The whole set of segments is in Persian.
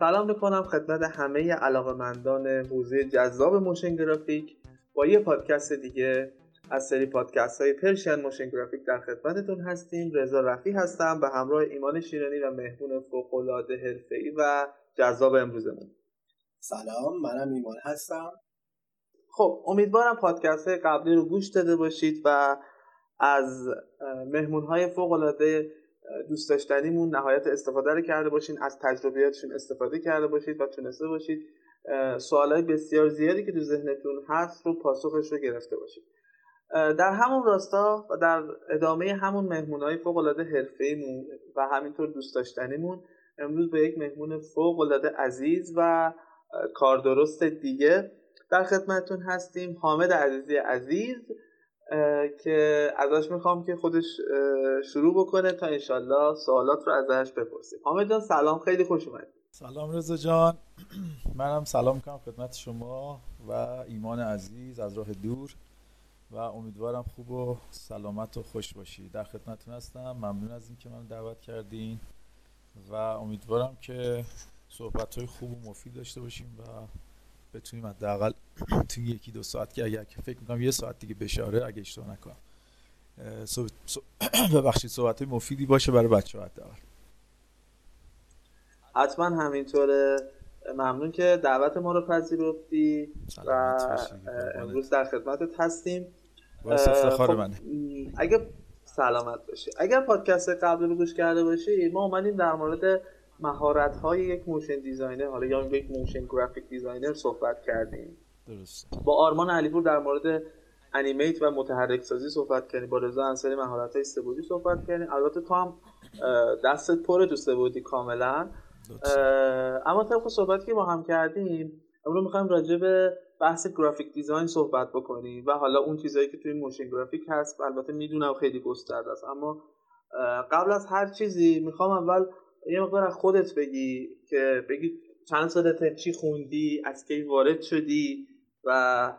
سلام می‌کنم خدمت همه علاقمندان حوزه جذاب motion graphic با یه پادکست دیگه از سری پادکست های Persian Motion Graphic در خدمتتون هستیم. رضا رفی هستم به همراه ایمان شیرانی و مهمون فوقالعاده حرفه‌ای و جذاب امروزمون. سلام منم ایمان هستم. خب امیدوارم پادکست های قبلی رو گوش داده باشید و از مهمون های فوق العاده دوست داشتنیمون نهایت استفاده رو کرده باشین از تجربیاتشون استفاده کرده باشید و تونسته باشید های بسیار زیادی که تو ذهنتون هست رو پاسخش رو گرفته باشید. در همون راستا و در ادامه همون مهمون های فوق العاده حرفه‌ایمون و همینطور دوست داشتنیمون امروز به یک مهمون فوق العاده عزیز و کاردرست دیگه در خدمتتون هستیم حامد عزیزی عزیز. که ازش می‌خوام که خودش شروع بکنه تا انشالله سوالات رو ازش بپرسیم حامد جان سلام خیلی خوش اومد سلام رضا جان. منم سلام می‌کنم خدمت شما و ایمان عزیز از راه دور. و امیدوارم خوب و سلامت و خوش باشی. در خدمتتون هستم. ممنون از اینکه من دعوت کردین. و امیدوارم که صحبت های خوب و مفید داشته باشیم و بتونیم حداقل تو یکی دو ساعت که اگر فکر می‌کنم یه ساعت دیگه بشاره اگه اشتباه نکنم. ببخشید صحبت مفیدی باشه برای بچه ها حداقل. حتما همینطوره. ممنون که دعوت ما رو پذیرفتی و امروز در خدمتت هستیم. خب، منه. اگه سلامت باشی. اگر پادکست قبل رو گوش کرده باشی ما اومدیم در مورد مهارت های یک motion designer حالا یا یک motion graphic designer صحبت کردیم. درست با آرمان علیپور در مورد animate و متحرک سازی صحبت کردیم. با رضا انصاری مهارت های سه بعدی صحبت کردیم. البته تو هم دستت پره تو سه بعدی کاملا. اما طبق صحبتی که با هم کردیم امروز می‌خوایم راجع به بحث graphic design صحبت بکنیم و حالا اون چیزهایی که توی motion graphic هست البته می‌دونم خیلی گسترده است اما قبل از هر چیزی می‌خوام اول یه مقدار از خودت بگی که بگی چند سالته چی خوندی از کی وارد شدی و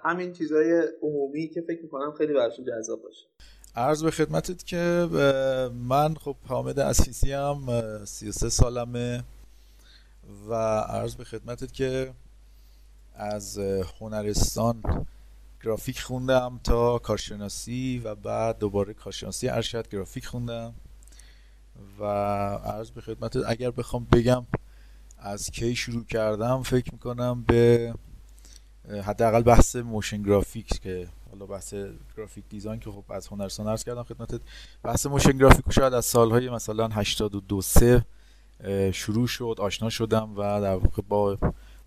همین چیزهای عمومی که فکر می‌کنم خیلی برشون جذاب باشه. عرض به خدمتت که من خب حامد اسیسی هم 33 سالمه و عرض به خدمتت که از هنرستان گرافیک خوندم تا کارشناسی و بعد دوباره کارشناسی ارشد گرافیک خوندم. و عرض به خدمت اگر بخوام بگم از کی شروع کردم فکر می‌کنم به حداقل بحث motion graphic که حالا بحث graphic design که خب از هنرستان عرض کردم خدمتت. بحث motion graphic شاید از سالهای مثلا 82 3 شروع شد آشنا شدم و در واقع با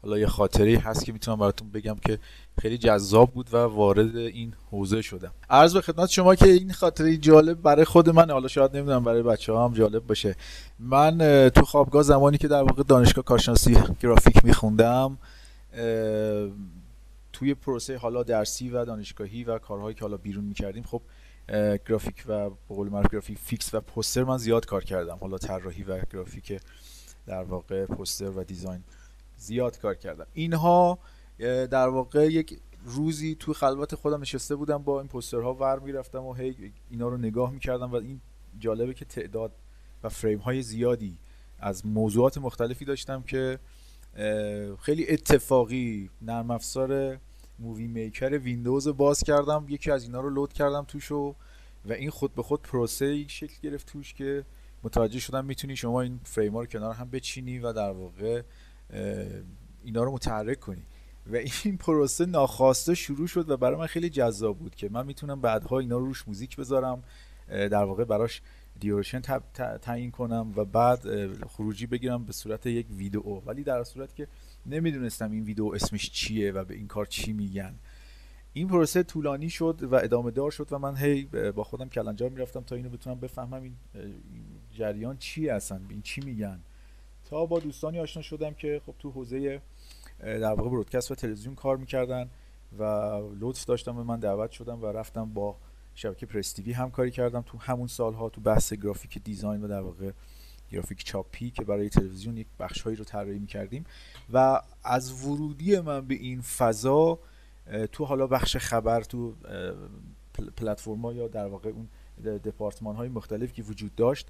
حالا یه خاطره هست که می‌تونم براتون بگم که خیلی جذاب بود و وارد این حوزه شدم. عرض به خدمت شما که این خاطره جالب برای خود من حالا شاید نمی‌دونم برای بچه ها هم جالب باشه. من تو خوابگاه زمانی که در واقع دانشگاه کارشناسی گرافیک میخوندم توی پروسه حالا درسی و دانشگاهی و کارهایی که حالا بیرون می‌کردیم خب گرافیک و بقول معروف گرافیک fix و پوستر من زیاد کار کردم. حالا طراحی و گرافیک در واقع پوستر و design. زیاد کار کردم. اینها در واقع یک روزی تو خلوت خودم نشسته بودم با این پوسترها ور می‌رفتم و هی اینا رو نگاه می‌کردم و این جالبه که تعداد و فریم های زیادی از موضوعات مختلفی داشتم که خیلی اتفاقی نرم افزار Movie Maker Windows باز کردم. یکی از اینا رو load کردم توش و و این خود به خود پروسه شکل گرفت توش که متوجه شدم می‌تونی شما این فریم ها رو کنار هم بچینی و در واقع اینا رو متحرک کنی. و این پروسه ناخواسته شروع شد و برای من خیلی جذاب بود که من می‌تونم بعدها اینا رو روش موزیک بذارم در واقع براش دیورشن تعیین کنم و بعد خروجی بگیرم به صورت یک ویدئو. ولی در صورت که نمی‌دونستم این ویدئو اسمش چیه و به این کار چی میگن. این پروسه طولانی شد و ادامه دار شد و من هی با خودم کلنجار می‌رفتم تا اینو بتونم بفهمم این جریان چیه اصلا؟ این چی میگن؟ تا با دوستانی آشنا شدم که خب تو حوزه در واقع برودکست و تلویزیون کار می‌کردن و لطف داشتم به من دعوت شدم و رفتم با شبکه پرستیوی همکاری کردم تو همون سالها تو بحث گرافیک دیزاین و در واقع گرافیک چاپی که برای تلویزیون یک بخشهایی رو طراحی می‌کردیم و از ورودی من به این فضا تو حالا بخش خبر تو پلتفرما یا در واقع اون دپارتمان های مختلف که وجود داشت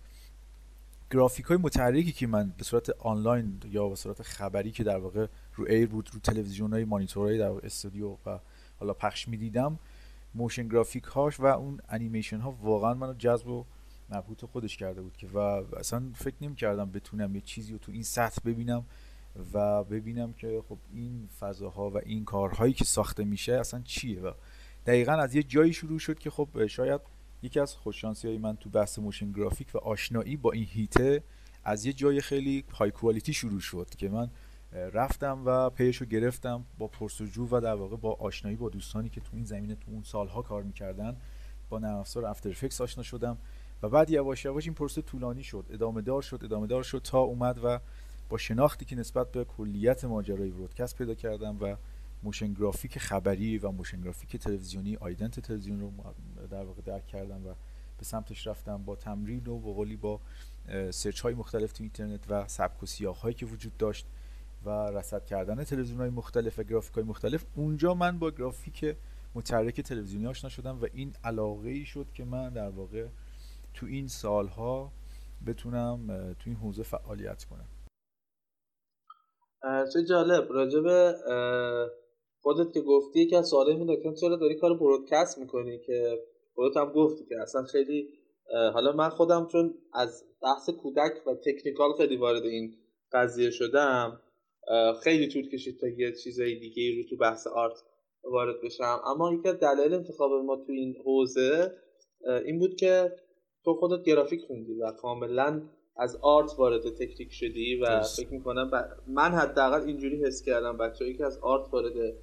گرافیک های متحرکی که من به صورت آنلاین یا به صورت خبری که در واقع رو air بود رو تلویزیون های های در استودیو و حالا پخش می‌دیدم motion graphic هاش و اون انیمیشن ها واقعا منو جذب و مبهوت خودش کرده بود که و اصلا فکر نمی کردم بتونم یه چیزی رو تو این سطح ببینم و ببینم که خب این فضاها و این کارهایی که ساخته میشه اصلا چیه و دقیقا از یه جایی شروع شد که خب شاید یکی از خوششانسی های من تو بحث motion graphic و آشنایی با این حیطه از یه جای خیلی high quality شروع شد که من رفتم و پی‌ش رو گرفتم با پرسجو و در واقع با آشنایی با دوستانی که تو این زمینه تو اون سالها کار می‌کردن. با نرم افزار After Effects آشنا شدم و بعد یواش یواش این پروسه طولانی شد. ادامه دار شد ادامه دار شد تا اومد و با شناختی که نسبت به کلیت ماجرای broadcast پیدا کردم و motion graphic خبری و motion graphic تلویزیونی ident تلویزیون رو در واقع درک کردم و به سمتش رفتم با تمرین و بقولی با سرچ های مختلف تو اینترنت و سبک و سیاق هایی که وجود داشت و رصد کردن تلویزیون های مختلف و گرافیک های مختلف. اونجا من با گرافیک متحرک تلویزیونی آشنا شدم و این علاقه ای شد که من در واقع تو این سالها بتونم تو این حوزه فعالیت کنم. چه جالب. راجب خودت که گفتی که از سوالای من چرا داری کار برودکست می‌کنی؟ که خودت هم گفتی که اصلا خیلی حالا من خودم چون از بحث کودک و تکنیکال خیلی وارد این قضیه شدم خیلی طول کشید تا یه چیزای دیگه رو تو بحث آرت وارد بشم. اما یکی از دلایل انتخاب ما تو این حوزه این بود که تو خودت گرافیک خوندی و کاملا از آرت وارد تکنیک شدی و فکر می‌کنم من حداقل اینجوری حس کردم بچه‌ای که از آرت وارد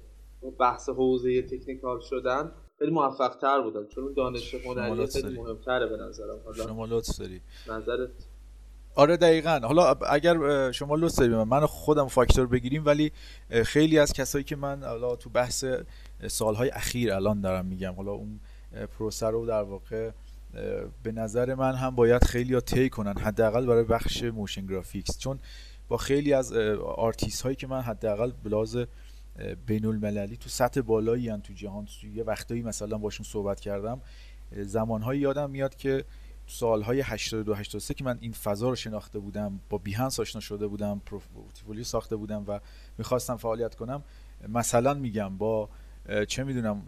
بحث حوزه technical شدن خیلی موفق تر بودن. چون دانش هنری خیلی مهمتره به نظرم. شما لطف داری. نظرت؟ آره دقیقا. حالا اگر شما لطف دارید من خودم فاکتور بگیریم ولی خیلی از کسایی که من حالا تو بحث سالهای اخیر الان دارم میگم حالا اون پروسه رو در واقع به نظر من هم باید خیلی ها طی کنن حداقل برای بخش motion graphics چون با خیلی از آرتیست هایی که من حداقل به لحاظ بین المللی تو سطح بالایی هن تو جهان. تو یه وقتایی مثلا باشون صحبت کردم زمانهایی یادم میاد که سالهای 82 83 که من این فضا رو شناخته بودم با Behance آشنا شده بودم پروفیولی ساخته بودم و می‌خواستم فعالیت کنم مثلا میگم با چه می‌دونم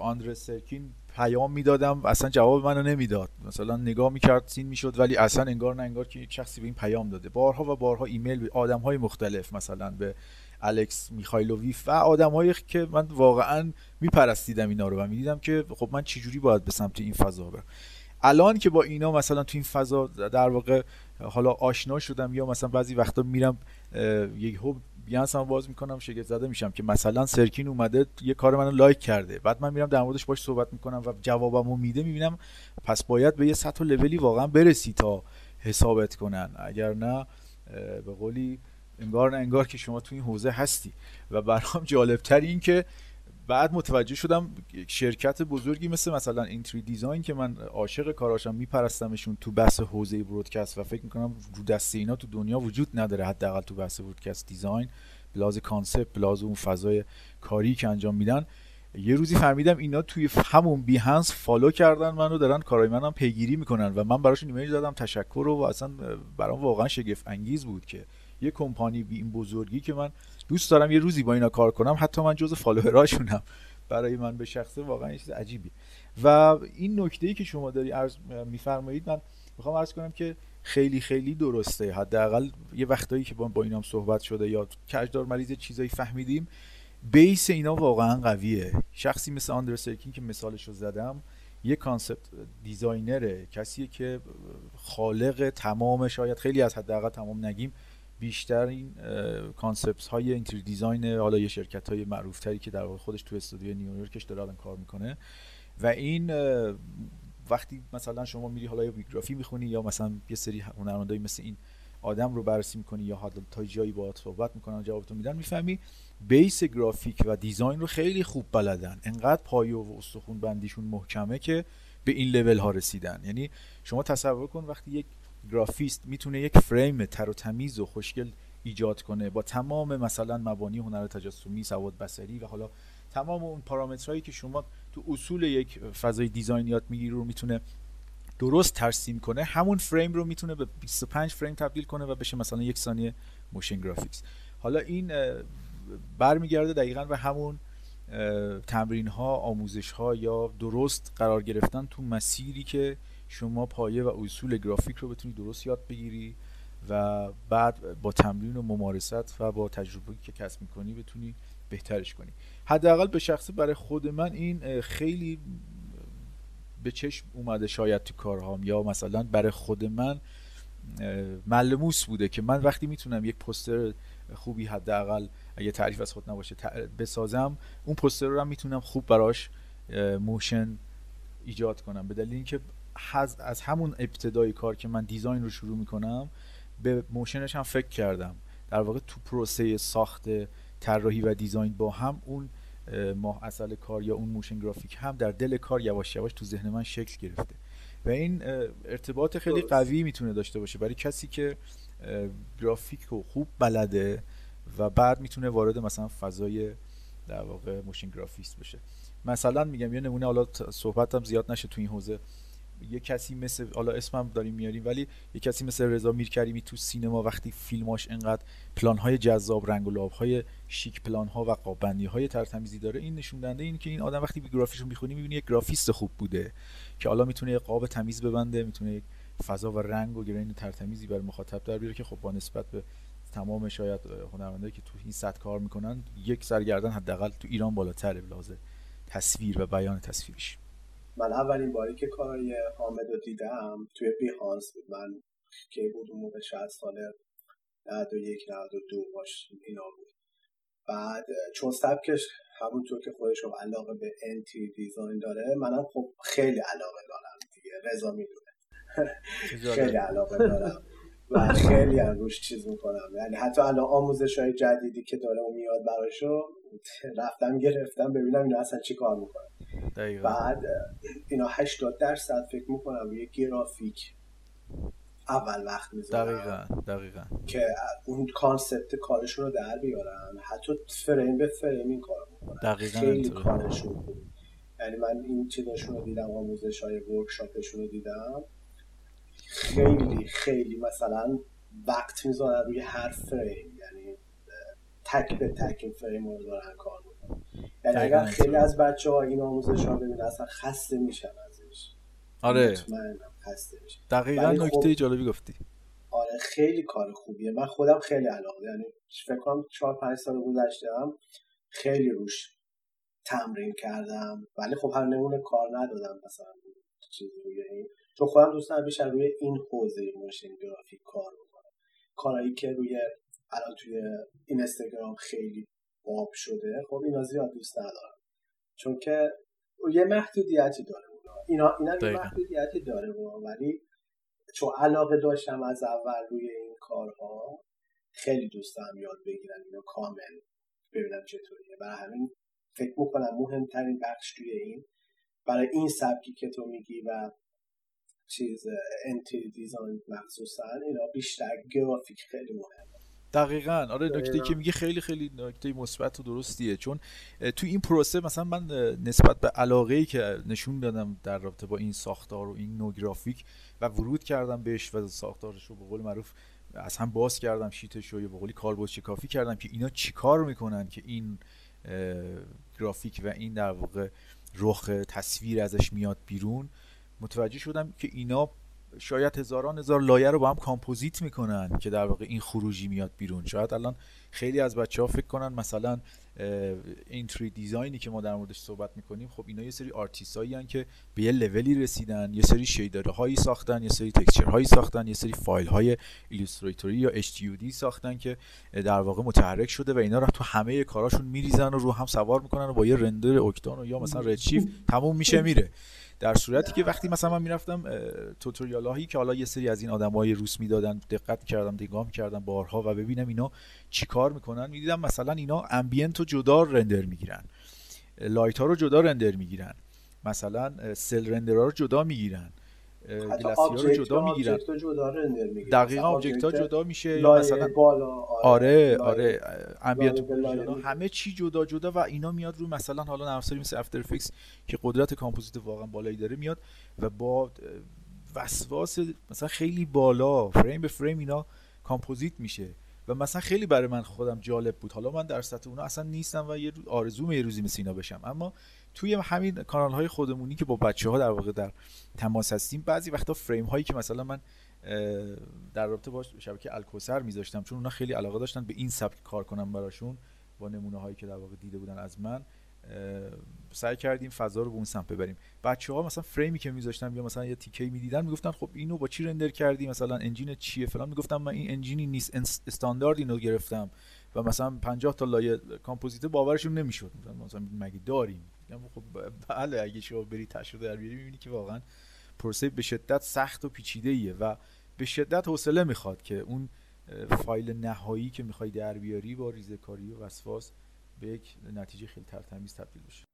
آندر سرکین پیام می‌دادم اصلا جواب منو نمی‌داد. مثلا نگاه می‌کرد seen می‌شد ولی اصلا انگار نه انگار که شخصی به این پیام داده. بارها و بارها ایمیل به آدم های مختلف مثلا به الکس میخایلوویف و آدمایی که من واقعا میپرستیدم اینا رو و می‌دیدم که خب من چجوری باید به سمت این فضا برم. الان که با اینا مثلا تو این فضا در واقع حالا آشنا شدم یا مثلا بعضی وقتا میرم یک هوب بیانس هم باز می‌کنم شگفت زده میشم که مثلا سرکین اومده یه کار منو لایک کرده. بعد من میرم در موردش باش صحبت می‌کنم و جوابمو میده می‌بینم پس باید به یه سطح و لولی واقعا برسی تا حسابت کنن. اگر نه به قولی انگار نه انگار که شما تو این حوزه هستی. و برام جالبتر این که بعد متوجه شدم شرکت بزرگی مثل مثلا اینتری Design که من عاشق کاراشم میپرستمشون تو بحث حوزه broadcast و فکر می‌کنم رو دست اینا تو دنیا وجود نداره. حداقل تو بحث broadcast design به لحاظ concept به لحاظ اون فضای کاری که انجام میدن. یه روزی فهمیدم اینا توی همون Behance follow کردن منو دارن کارای منم پیگیری می‌کنن و من براشون ایمیل دادم تشکر و اصلا برام واقعا شگفت انگیز بود که یه کمپانی بی این بزرگی که من دوست دارم یه روزی با اینا کار کنم حتی من جز فالووراشونم. برای من به شخصه واقعا یه چیز عجیبی. و این نکته ای که شما داری عرض میفرمایید من می‌خوام عرض کنم که خیلی خیلی درسته. حداقل یه وقتایی که با اینام صحبت شده یا کجدار مریض چیزایی فهمیدیم بیس اینا واقعا قویه. شخصی مثل آندر سرکین که مثالش رو زدم یه concept designer ه کسیه که خالق تمام شاید خیلی از حداقل تمام نگیم بیشتر این concept های این 3D design حالا یه شرکت های معروف تری که در واقع خودش تو استودیو نیویورکش داره الان کار می‌کنه. و این وقتی مثلا شما میری حالا یا بیوگرافی می‌خونی یا مثلا یه سری هنرمندایی مثل این آدم رو بررسی می‌کنی یا حالا تا جایی باهات صحبت می‌کنن جوابتون میدن می‌فهمی base گرافیک و design رو خیلی خوب بلدن. انقدر پایه و استخون بندیشون محکمه که به این لول ها رسیدن. یعنی شما تصور کن وقتی یک گرافیست می‌تونه یک فریم تر و تمیز و خوشگل ایجاد کنه با تمام مثلا مبانی هنر تجسمی سواد بصری و حالا تمام اون پارامترهایی که شما تو اصول یک فضای design یاد می‌گیری رو می‌تونه درست ترسیم کنه همون فریم رو می‌تونه به 25 فریم تبدیل کنه و بشه مثلا یک ثانیه motion graphics. حالا این برمیگرده دقیقا به همون تمرین ها آموزش ها یا درست قرار گرفتن تو مسیری که شما پایه و اصول گرافیک رو بتونی درست یاد بگیری و بعد با تمرین و ممارست و با تجربه که کسب می‌کنی بتونی بهترش کنی. حداقل به شخصه برای خود من این خیلی به چشم اومده شاید تو کارهام. یا مثلا برای خود من ملموس بوده که من وقتی می‌تونم یک پستر خوبی حداقل اگه تعریف از خود نباشه بسازم اون poster رو هم می‌تونم خوب براش motion ایجاد کنم. به دلیل اینکه از همون ابتدای کار که من design رو شروع می‌کنم به motion ش هم فکر کردم. در واقع تو پروسه ساخت طراحی و design با هم اون ماه اصل کار یا اون motion graphic هم در دل کار یواش یواش تو ذهن من شکل گرفته. و این ارتباط خیلی قوی می‌تونه داشته باشه. برای کسی که گرافیک رو خوب بلده و بعد می‌تونه وارد مثلا فضای در واقع motion گرافیست بشه. مثلا میگم یه نمونه حالا صحبتم زیاد نشه تو این حوزه. یه کسی مثل حالا اسمم داریم میاریم ولی یه کسی مثل رضا میرکریمی تو سینما وقتی فیلماش انقدر پلان های جذاب رنگ و لعاب های شیک پلان ها و قاب‌بندی های ترتمیزی داره این نشون دهنده این که این آدم وقتی بیوگرافیشو می‌خونی می‌بینی یک گرافیست خوب بوده که حالا می‌تونه قاب تمیز ببنده می‌تونه یک فضا و رنگ و گرین ترتمیزی برای مخاطب در بیاره که خب با نسبت به تمام شاید هنرمندایی که تو این سطح کار می‌کنن یک سرگردن حداقل تو ایران بالاتره لازم تصویر و بیان تصویرش. من اولین باری که کارای حامد رو دیدم توی بیهانس بود. من که بود اون موقع شاید سال 91 92 باش اینا بود. بعد چون سبکش همونطور که خودش رو علاقه به انتی دیزاین داره منم خب خیلی علاقه دارم دیگه. رضا می‌دونه. خیلی علاقه دارم. و خیلی هم روش چیز می‌کنم. یعنی حتی الان آموزش های جدیدی که داره و میاد براشو رفتم گرفتم ببینم اینا اصلا چی کار می‌کنم بعد اینا 80 درصد فکر می‌کنم روی گرافیک اول وقت می‌ذارن دقیقا دقیقا. که اون کانسپت کارشون رو در بیارن. حتی فریم به فریم این کار می‌کنن. دقیقا خیلی کارشون یعنی من این چیزاشون رو دیدم آموزش های ورکشاپشون رو دیدم. خیلی خیلی مثلا وقت می‌ذارن روی هر فریم. یعنی تک به تک این فریم رو دارن کار می‌کنن. یعنی اگر خیلی از بچه ها این آموزش ها ببینن اصلا خسته میشن ازش. آره. خسته میشن. دقیقا نکته خب... جالبی گفتی. آره خیلی کار خوبیه. من خودم خیلی علاقه یعنی فکر کنم چهار پنج سال گذشته هم خیلی روش تمرین کردم. ولی خب هر نمونه کار ندادم مثلا چیزی روی این چون خودم دوست دارم بیشتر روی این حوزه موشن گرافیک کار بکنم. کارهایی که روی الان توی اینستاگرام خیلی باب شده خب اینا زیاد دوست ندارم. چون که یه محدودیتی داره اونا. اینا اینا یه محدودیتی داره اونا. ولی چون علاقه داشتم از اول روی این کارها خیلی دوست دارم یاد بگیرم اینو کامل ببینم چطوریه. برای همین فکر می‌کنم مهمترین بخش توی این برای این سبکی که تو میگی و چیز انتی دیزاین مخصوصا اینا بیشتر گرافیک خیلی مهمه. دقیقا. آره نکته که میگه خیلی خیلی نکته مثبت و درستیه. چون تو این پروسه مثلا من نسبت به علاقه ای که نشون دادم در رابطه با این ساختار و این نو گرافیک و ورود کردم بهش و ساختارش رو به قول معروف از هم باز کردم شیتش رو یا به قولی کالبد شکافی کردم که اینا چیکار می‌کنن که این گرافیک و این در واقع رخ تصویر ازش میاد بیرون. متوجه شدم که اینا شاید هزاران هزار لایه رو با هم کامپوزیت می‌کنن که در واقع این خروجی میاد بیرون. شاید الان خیلی از بچه ها فکر کنن مثلا این 3D design ی که ما در موردش صحبت می‌کنیم خب اینا یه سری آرتیست هایی که به یه لولی رسیدن یه سری shader هایی ساختن یه سری texture هایی ساختن یه سری فایل های Illustrator ی یا HUD ساختن که در واقع متحرک شده و اینا رو تو همه کاراشون میریزن و رو هم سوار می‌کنن و با یه render Octane یا مثلا Redshift تموم میشه میره. در صورتی که وقتی مثلا من می‌رفتم tutorial هایی که حالا یه سری از این آدمای روس می‌دادن دقت کردم نگاه کردم بارها و ببینم اینا چیکار می‌کنن می‌دیدم مثلا اینا ambient رو جدا render می‌گیرن. light ها رو جدا render می‌گیرن. مثلا cel render ها رو جدا می‌گیرن. glossy ها رو جدا می‌گیرن. دقیقا object ها جدا میشه مثلا بالا آره آره ambient همه چی جدا جدا و اینا میاد رو مثلا حالا نرم مثل After Effects که قدرت کامپوزیت واقعا بالایی داره میاد و با وسواس مثلا خیلی بالا فریم به فریم اینا کامپوزیت میشه. و مثلا خیلی برای من خودم جالب بود. حالا من در سطح اونا اصلا نیستم و یه آرزوم یه روزی مثل اینا بشم. اما توی همین کانال های خودمونی که با بچه ها در واقع در تماس هستیم بعضی وقتا فریم هایی که مثلا من در رابطه با شبکه الکوسر میذاشتم چون اونا خیلی علاقه داشتن به این سبک کار کنم براشون با نمونه هایی که در واقع دیده بودن از من سعی کردیم فضا رو به اون سمت ببریم. بچه ها مثلا فریمی که میذاشتن یا مثلا یه تیکه می‌دیدن می‌گفتن خب اینو با چی رندر کردی؟ مثلا انجین چیه فلان؟ می‌گفتم من این انجینی نیست استاندارد اینو گرفتم و مثلا 50 تا لایه کامپوزیت باورشون نمی‌شد. مثلا مگه داریم؟ خب بله اگه شما بری تشریح در بیاری می‌بینی که واقعا پروسه به شدت سخت و پیچیده ایه و به شدت حوصله می‌خواد که اون فایل نهایی که می‌خوای در بیاری با ریزکاری و وسواس به یک نتیجه خیلی ترتمیز تبدیل بشه.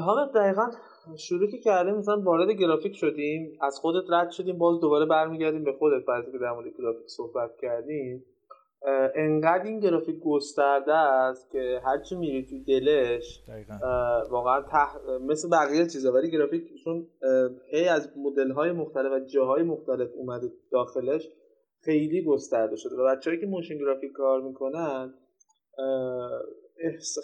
حالا دقیقا شروع که کردیم مثلا وارد گرافیک شدیم از خودت رد شدیم باز دوباره برمیگردیم به خودت بعضی که در مورد گرافیک صحبت کردیم. انقدر این گرافیک گسترده است که هرچی میری تو دلش واقعا مثل بقیه چیزا. ولی گرافیک چون هی از مدل های مختلف و جاهای مختلف اومده داخلش خیلی گسترده شده. و بچه‌ای که موشن گرافیک کار می‌کنن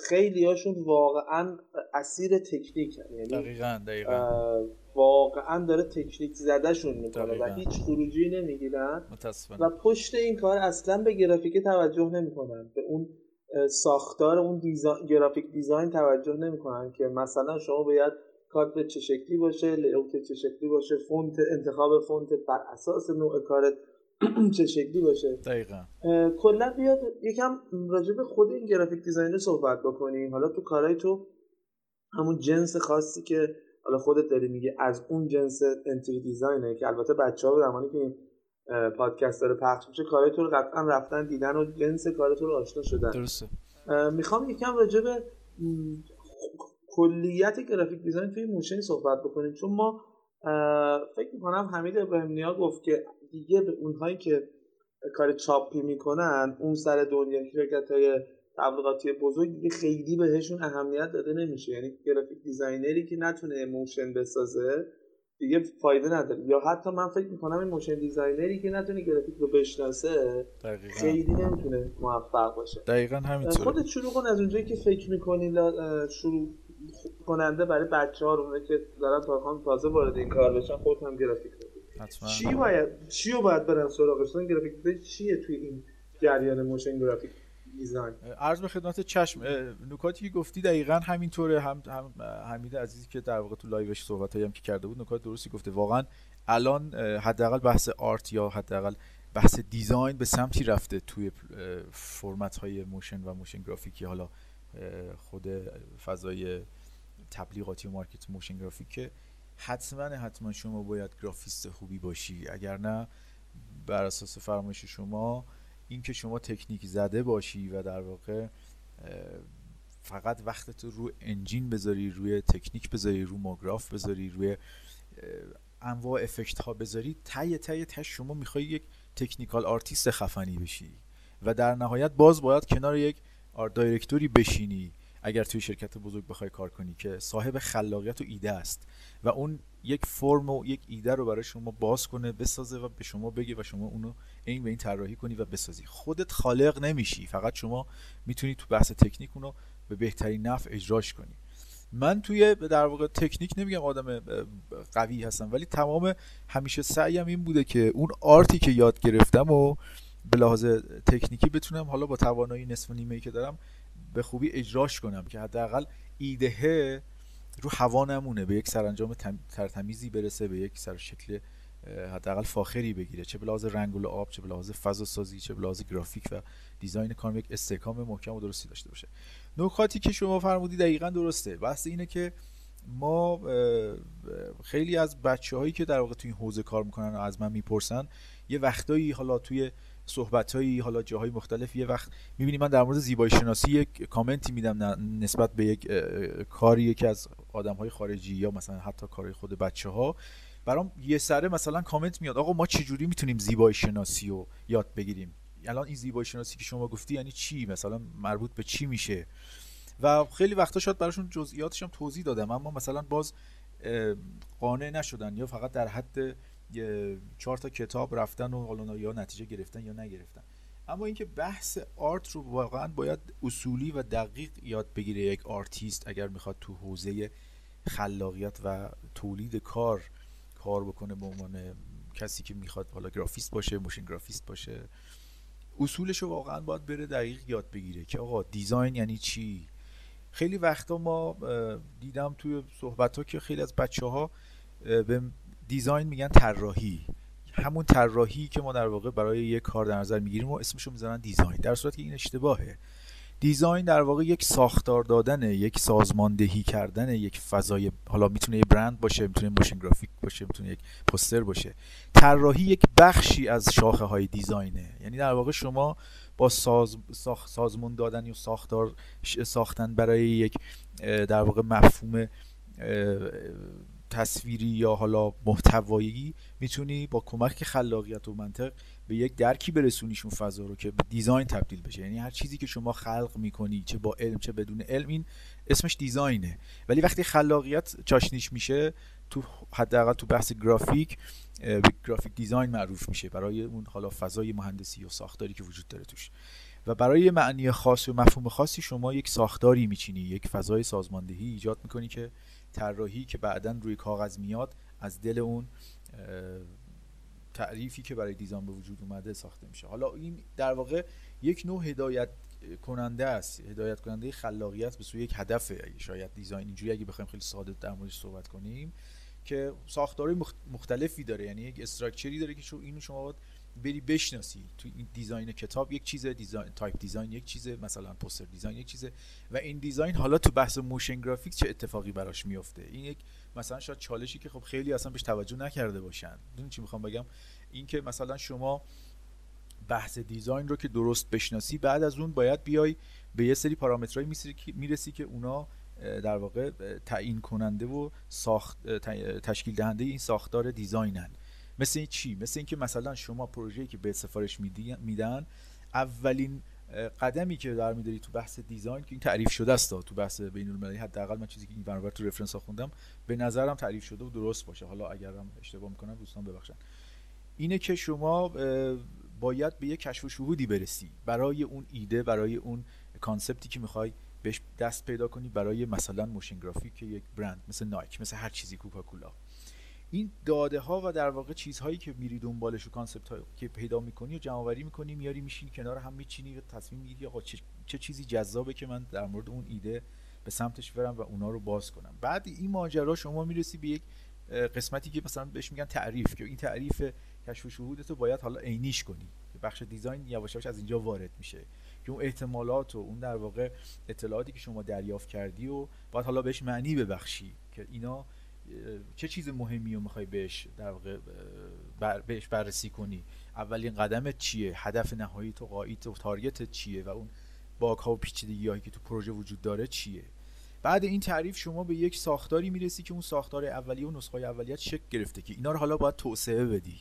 خیلی هاشون واقعا اسیر تکنیک یعنی دقیقا دقیقا. واقعا داره تکنیک زدهشون می‌کنه و هیچ خروجی نمی‌گیرن. و پشت این کار اصلا به گرافیک توجه نمی‌کنن. به اون ساختار اون design، graphic design توجه نمی‌کنن که مثلا شما باید کارت چه شکلی باشه layout چه شکلی باشه font انتخاب font بر اساس نوع کارت. چه شکلی باشه. دقیقا. کلا بیاد یکم راجع به خود این graphic designer صحبت بکنیم. حالا تو کارهای تو همون جنس خاصی که حالا خودت داری میگه از اون جنس انتری دیزاینه که البته بچه ها زمانی که این پادکست داره پخش میشه کارهای تو رو قطعا رفتن دیدن و جنس کار تو رو آشنا شدن. درسته. می‌خوام یکم راجع به کلیت graphic design توی motion صحبت بکنیم. چون ما فکر می‌کنم حمید ابراهیم گفت که دیگه به اونهایی که کار چاپی می‌کنن اون سر دنیا شرکت های تبلیغاتی بزرگ دیگه خیلی بهشون اهمیت داده نمیشه. یعنی graphic designer ی که نتونه motion بسازه دیگه فایده نداره. یا حتی من فکر می‌کنم این motion designer ی که نتونه گرافیک رو بشناسه دقیقا. خیلی نمی‌تونه موفق باشه. دقیقا همینطوره. خودت شروع کن از اونجایی که فکر می‌کنی شروع کننده برای بچه ها رو که دارن تازه وارد این کار بشن خودت هم گرافیک حتما. چی باید چی رو باید برن سراغش graphic design چیه توی این جریان motion graphic design؟ عرض به خدمت چشم نکاتی که گفتی دقیقا همینطوره. هم, هم حمید عزیزی که در واقع تو live ش صحبت هم که کرده بود نکات درستی گفته. واقعا الان حداقل بحث art یا حداقل بحث design به سمتی رفته توی فرمت های motion و motion graphic ی حالا خود فضای تبلیغاتی و market motion graphic که حتما حتما شما باید گرافیست خوبی باشی. اگر نه بر اساس فرمایش شما اینکه شما تکنیک زده باشی و در واقع فقط وقتت رو engine بذاری روی تکنیک بذاری رو MoGraph بذاری روی انواع افکت ها بذاری تا تا تهش شما می‌خوای یک technical artist خفنی بشی. و در نهایت باز باید کنار یک art director ی بشینی. اگر توی شرکت بزرگ بخوای کار کنی که صاحب خلاقیت و ایده است و اون یک فرم و یک ایده رو برای شما باز کنه بسازه و به شما بگه و شما اونو این به این طراحی کنی و بسازی. خودت خالق نمیشی فقط شما می‌تونی تو بحث تکنیک اونو به بهترین نحو اجراش کنی. من توی در واقع تکنیک نمیگم آدم قوی هستم ولی تمام همیشه سعیم این بوده که اون آرتی که یاد گرفتم و به لحاظ تکنیکی بتونم حالا با توانایی نصف و نیمه که دارم به خوبی اجراش کنم که حداقل ایده رو هوا نمونه به یک سرانجام ترتمیزی برسه به یک سر شکل حداقل فاخری بگیره. چه به رنگ و آب چه به فضا سازی چه به گرافیک و دیزاین کار یک استحکام محکم و درستی داشته باشه. نکاتی که شما فرمودی دقیقا درسته. بحث اینه که ما خیلی از بچه هایی که در واقع توی این حوزه کار می‌کنن و از من می‌پرسن یه وقتایی حالا توی صحبت هایی حالا جاهای مختلف. یه وقت می‌بینی من در مورد زیبایی شناسی یک کامنتی میدم نسبت به یک کاری یکی از آدم های خارجی یا مثلا حتی کارهای خود بچه ها برام یه سره مثلا کامنت میاد. آقا ما چجوری می‌تونیم زیبایی شناسی رو یاد بگیریم؟ الان این زیبایی شناسی که شما گفتی یعنی چی؟ مثلا مربوط به چی میشه؟ و خیلی وقتا شاید براشون جزئیاتش هم توضیح دادم اما مثلا باز قانع نشدن یا فقط در حد چهار تا کتاب رفتن و حالا یا نتیجه گرفتن یا نگرفتن. اما اینکه بحث art رو واقعا باید اصولی و دقیق یاد بگیره یک آرتیست اگر می‌خواد تو حوزه خلاقیت و تولید کار کار بکنه به عنوان کسی که می‌خواد حالا گرافیست باشه motion گرافیست باشه اصولش رو واقعا باید بره دقیق یاد بگیره که آقا design یعنی چی؟ خیلی وقتا ما دیدم توی صحبت ها که خیلی از بچه ها به design میگن طراحی. همون طراحی که ما در واقع برای یک کار در نظر می‌گیریم و اسمشو می‌ذارن design. در صورتی که این اشتباهه. design در واقع یک ساختار دادن یک سازماندهی کردن یک فضای حالا می‌تونه یه برند باشه می‌تونه motion graphic باشه می‌تونه یک پوستر باشه. طراحی یک بخشی از شاخه های دیزاینه. یعنی در واقع شما با ساز سازمان دادن یا ساختار ساختن برای یک در واقع مفهوم تصویری یا حالا محتوایی می‌تونی با کمک خلاقیت و منطق به یک درکی برسونیشون فضا رو که به دیزاین تبدیل بشه. یعنی هر چیزی که شما خلق می‌کنی چه با علم چه بدون علم این اسمش دیزاینه. ولی وقتی خلاقیت چاشنیش میشه تو حداقل تو بحث گرافیک گرافیک دیزاین معروف میشه. برای اون حالا فضای مهندسی و ساختاری که وجود داره توش. و برای معنی خاص و مفهوم خاصی شما یک ساختاری میچینی یک فضای سازماندهی ایجاد می‌کنی که طراحی که بعدا روی کاغذ میاد از دل اون تعریفی که برای دیزاین به وجود اومده ساخته میشه. حالا این در واقع یک نوع هدایت کننده است. هدایت کننده خلاقیت به سوی یک هدف. شاید design اینجوری اگه بخوایم خیلی ساده در موردش صحبت کنیم که ساختارهای مختلفی داره. یعنی یک structure ی داره که اینو شما باید بری بشناسی. تو این design کتاب یک چیزه design type design یک چیزه مثلا poster design یک چیزه. و این design حالا تو بحث motion graphic چه اتفاقی براش میفته این یک مثلا شاید چالشی که خب خیلی اصلا بهش توجه نکرده باشن. می‌دونی چی می‌خوام بگم؟ این که مثلا شما بحث دیزاین رو که درست بشناسی بعد از اون باید بیای به یه سری پارامترهایی می‌رسی که اونا در واقع تعیین کننده و ساخت تشکیل دهنده این ساختار دیزاینن. مثل این چی؟ مثل اینکه مثلا شما پروژه‌ای که به سفارش میدن اولین قدمی که در میداری تو بحث دیزاین که این تعریف شده است تو بحث بین المللی حداقل من چیزی که این برابر تو رفرنس ها خوندم به نظرم تعریف شده و درست باشه. حالا اگرم اشتباه می‌کنم دوستان ببخشن. اینه که شما باید به یک کشف و شهودی برسی برای اون ایده برای اون concept ی که می‌خوای بهش دست پیدا کنی برای مثلا motion graphic یک برند مثل Nike مثل هر چیزی کوکاکولا. این داده ها و در واقع چیزهایی که میری دنبالش و concept هایی که پیدا می‌کنی و جمع آوری می‌کنی میاری میشینی کنار هم میچینی و تصمیم می‌گیری آقا چه،, چه چیزی جذابه که من در مورد اون ایده به سمتش برم و اونا رو باز کنم. بعد این ماجرا شما می‌رسی به یک قسمتی که مثلا بهش میگن تعریف که این تعریف کشف و شهودت رو باید حالا عینیش کنی. بخش دیزاین یواش یواش از اینجا وارد میشه. که اون احتمالات و اون در واقع اطلاعاتی که شما دریافت کردی و باید حالا بهش معنی ببخشی. که اینا چه چیز مهمی رو می‌خوای بهش در واقع بر بهش بررسی کنی؟ اولین قدمت چیه؟ هدف نهایی تو قایت و تارگتت چیه؟ و اون باگ ها و پیچیدگی هایی که تو پروژه وجود داره چیه؟ بعد این تعریف شما به یک ساختاری می‌رسی که اون ساختار اولیه و نسخه اولیت شکل گرفته که اینا رو حالا باید توسعه بدی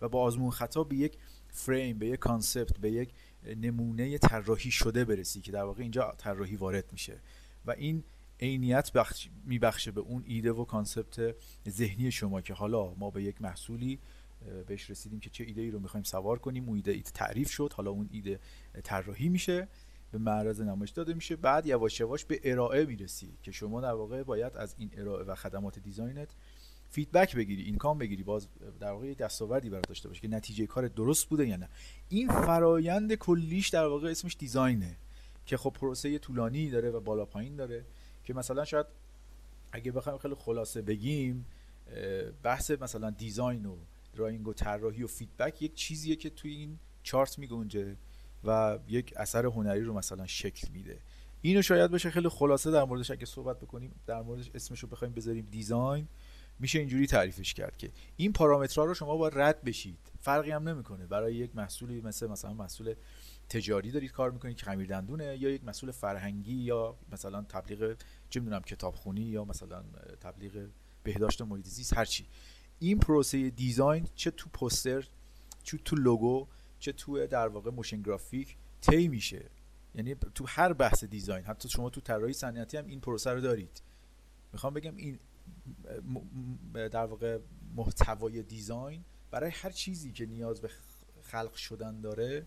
و با آزمون خطا به یک فریم به یک concept به یک نمونه طراحی شده برسی که در واقع اینجا طراحی وارد میشه. و این عینیت بخش میبخشه به اون ایده و concept ذهنی شما که حالا ما به یک محصولی بهش رسیدیم که چه ایده ای رو می‌خوایم سوار کنیم. اون ایده, تعریف شد. حالا اون ایده طراحی میشه. به معرض نمایش داده میشه. بعد یواش یواش به ارائه می‌رسی که شما در واقع باید از این ارائه و خدمات design ت feedback بگیری income بگیری. باز در واقع دستاوردی برات داشته باشه که نتیجه کار درست بوده یا نه. این فرایند کلیش در واقع اسمش design ه که خب پروسه طولانی داره و بالا پایین داره. که مثلا شاید اگه بخوایم خیلی خلاصه بگیم بحث مثلا design و drawing و طراحی و feedback یک چیزیه که توی این چارت میگنجه و یک اثر هنری رو مثلا شکل میده. اینو شاید بشه خیلی خلاصه در موردش اگه صحبت بکنیم در موردش اسمش رو بخوایم بذاریم design میشه اینجوری تعریفش کرد که این پارامترها رو شما باید رد بشید. فرقی هم نمی‌کنه. برای یک محصولی مثل مثلا محصول تجاری دارید کار می‌کنید که خمیر دندونه یا یک محصول فرهنگی یا مثلا تبلیغ چه می‌دونم کتابخونی یا مثلا تبلیغ بهداشت محیط زیست هر چی. این پروسه design چه تو پوستر چه تو لوگو چه تو در واقع motion graphic طی میشه. یعنی تو هر بحث design حتی شما تو طراحی صنعتی هم این پروسه رو دارید. می‌خوام بگم این در واقع محتوای design برای هر چیزی که نیاز به خلق شدن داره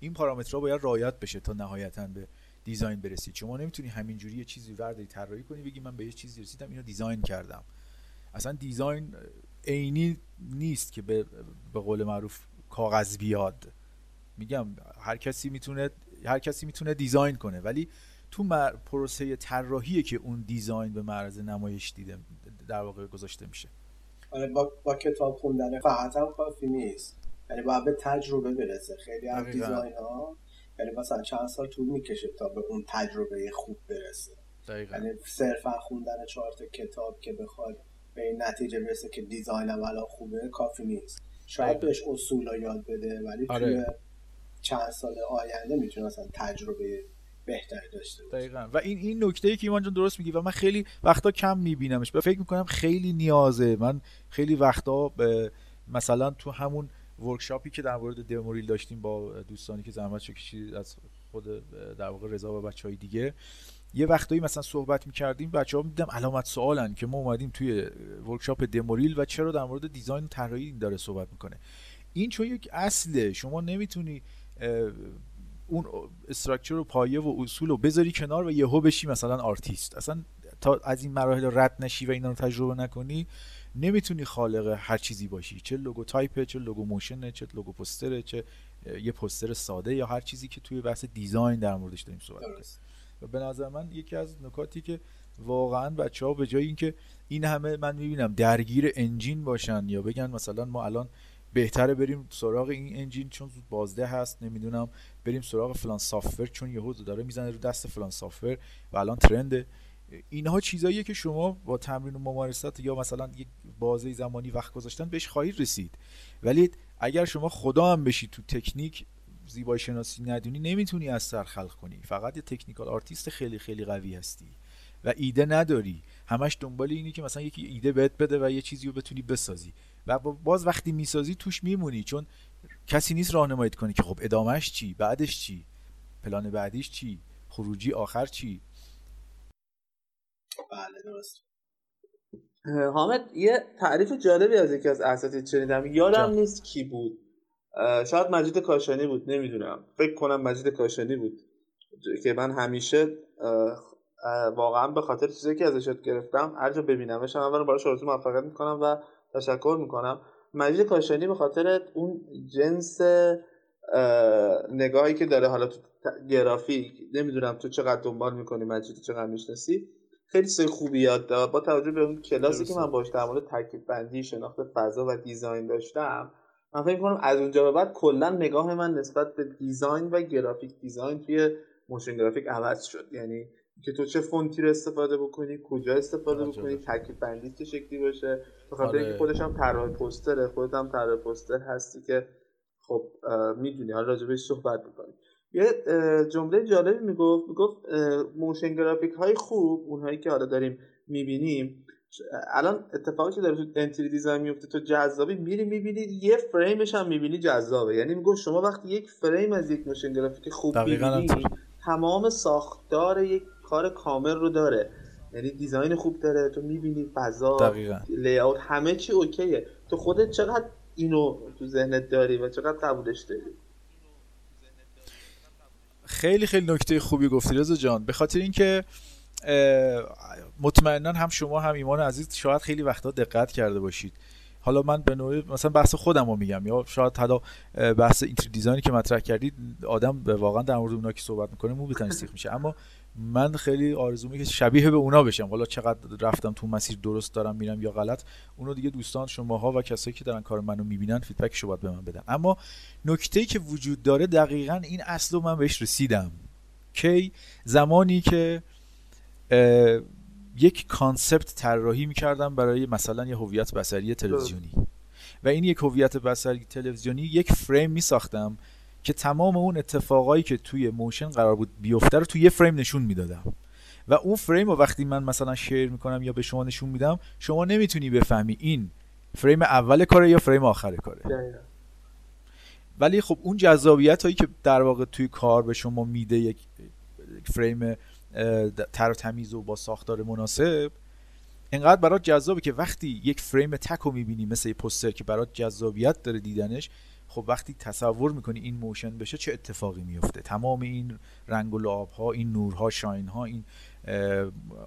این پارامترها باید رعایت بشه تا نهایتا به design برسید شما نمی‌تونی همینجوری یه چیزی وردی طراحی کنی بگی من به یه چیزی رسیدم اینو design کردم. اصلا design عینی نیست که به, به قول معروف کاغذ بیاد. میگم هر کسی می‌تونه هر کسی می‌تونه design کنه ولی تو پروسه طراحی که اون design به معرض نمایش دیده در واقع گذاشته میشه. آره با, با کتاب خوندن فقط هم کافی نیست. یعنی باید به تجربه برسه. خیلی از design ها یعنی مثلا چند سال طول می‌کشه تا به اون تجربه خوب برسه. یعنی صرفا خوندن چهار کتاب که بخواد به این نتیجه برسه که دیزاین الان خوبه کافی نیست. شاید بهش اصول یاد بده ولی آره. توی چند سال آینده می‌تونه مثلا تجربه بهتری داشته باشه. دقیقا. و این این نکته ای که ایمان جان درست میگی و من خیلی وقتا کم میبینمش. و فکر می‌کنم خیلی نیازه. من خیلی وقتا مثلا تو همون workshop ی که در مورد demo reel داشتیم با دوستانی که زحمت کشید از خود در واقع رضا و بچه های دیگه یه وقتایی مثلا صحبت می‌کردیم بچه ها علامت سوالن که ما اومدیم توی workshop demo reel و چرا در مورد design طراحی داره صحبت می‌کنه. این چون یک اصله شما نمی‌تونی اون structure و پایه و اصول رو بذاری کنار و یهو بشی مثلا آرتیست. اصلا تا از این مراحل رد نشی و اینا رو تجربه نکنی نمی‌تونی خالق هر چیزی باشی. چه logotype ه چه logo motion ه چه لوگو پوستره چه یه پوستر ساده یا هر چیزی که توی بحث design در موردش داریم صحبت کنیم و به نظر من یکی از نکاتی که واقعا بچه ها به جای اینکه این همه من می‌بینم درگیر engine باشن یا بگن مثلا ما الان بهتره بریم سراغ این engine چون زود بازده هست نمی‌دونم بریم سراغ فلان software چون یهو داره می‌زنه رو دست فلان software و الان trend ه. اینها چیزاییه که شما با تمرین و ممارست یا مثلا یک بازه زمانی وقت گذاشتن بهش خواهید رسید. ولی اگر شما خدا هم بشی تو تکنیک زیبایی شناسی ندونی نمی‌تونی از سر خلق کنی. فقط یه technical artist خیلی خیلی قوی هستی و ایده نداری. همش دنبال اینی که مثلا یکی ایده بهت بده و یه چیزی رو بتونی بسازی. و باز وقتی می‌سازی توش میمونی چون کسی نیست راهنماییت کنه که خب ادامهش چی؟ بعدش چی؟ پلان بعدیش چی؟ خروجی آخر چی؟ بله درست. حامد یه تعریف جالبی از یکی از اساتید شنیدم. یادم نیست کی بود. شاید مجید کاشانی بود نمی‌دونم. فکر کنم مجید کاشانی بود. که من همیشه واقعا به خاطر چیزی که ازش گرفتم هر جا ببینمش هم براش آرزو موفقیت می‌کنم و تشکر می‌کنم. مجید کاشانی به خاطر اون جنس نگاهی که داره حالا تو گرافیک نمی‌دونم تو چقدر دنبال می‌کنی مجید چقدر می‌شناسی خیلی سه خوبی یاد داد. با توجه به اون کلاسی که من باش در مورد ترکیب بندی شناخت فضا و design داشتم من فکر کنم از اونجا به بعد کلا نگاه من نسبت به design و graphic design توی motion graphic عوض شد. یعنی که تو چه فونتی رو استفاده بکنی کجا استفاده بکنی ترکیب بندی چه شکلی باشه. به خاطر اینکه آره. خودش هم طراح پوستره خودت هم طراح پوستر هستی که خب می‌دونی. حالا راجبش صحبت می‌کنی یه جمله جالبی می‌گفت می‌گفت motion graphic های خوب اونهایی که حالا داریم می‌بینیم الان اتفاقی که داره تو انتری دیزاین میفته تو جذابی میری می‌بینی یه فریمش هم می‌بینی جذابه. یعنی می‌گفت شما وقتی یک فریم از یک motion graphic خوب می‌بینی تمام ساختار یک کار کامل رو داره. یعنی دیزاین خوب داره تو می‌بینی فضا لیاوت همه چی اوکیه. تو خودت چقدر اینو تو ذهنت داری و چقدر قبولش داری؟ خیلی خیلی نکته خوبی گفتی رضا جان. به خاطر اینکه مطمئنا هم شما هم ایمان عزیز شاید خیلی وقتا دقت کرده باشید. حالا من به نوعی مثلا بحث خودم رو میگم یا شاید حالا بحث اینتری دیزاینی که مطرح کردید آدم واقعا در مورد اونا که صحبت می‌کنه مو تنسیخ میشه. اما من خیلی آرزو که شبیه به اونا بشم. حالا چقدر رفتم تو مسیر درست دارم میرم یا غلط اونو دیگه دوستان شماها و کسایی که دارن کار منو می‌بینن feedback شو باید به من بدن. اما نکته که وجود داره دقیقا این اصل من بهش رسیدم. کی؟ زمانی که یک concept طراحی می‌کردم برای مثلا یه هویت بصری تلویزیونی. و این یک هویت بصری تلویزیونی یک فریم میساختم که تمام اون اتفاقایی که توی motion قرار بود بیفته رو توی یه فریم نشون می‌دادم. و اون فریم رو وقتی من مثلا share می‌کنم یا به شما نشون میدم شما نمی‌تونی بفهمی این فریم اول کاره یا فریم آخر کاره. ولی خب اون جذابیت هایی که در واقع توی کار به شما میده یک فریم تر و تمیز و با ساختار مناسب. انقدر برات جذابه که وقتی یک فریم تک رو می‌بینی مثل پوستر که برات جذابیت داره دیدنش خب وقتی تصور می‌کنی این motion بشه چه اتفاقی میفته تمام این رنگ و لعاب ها این نورها shine ها این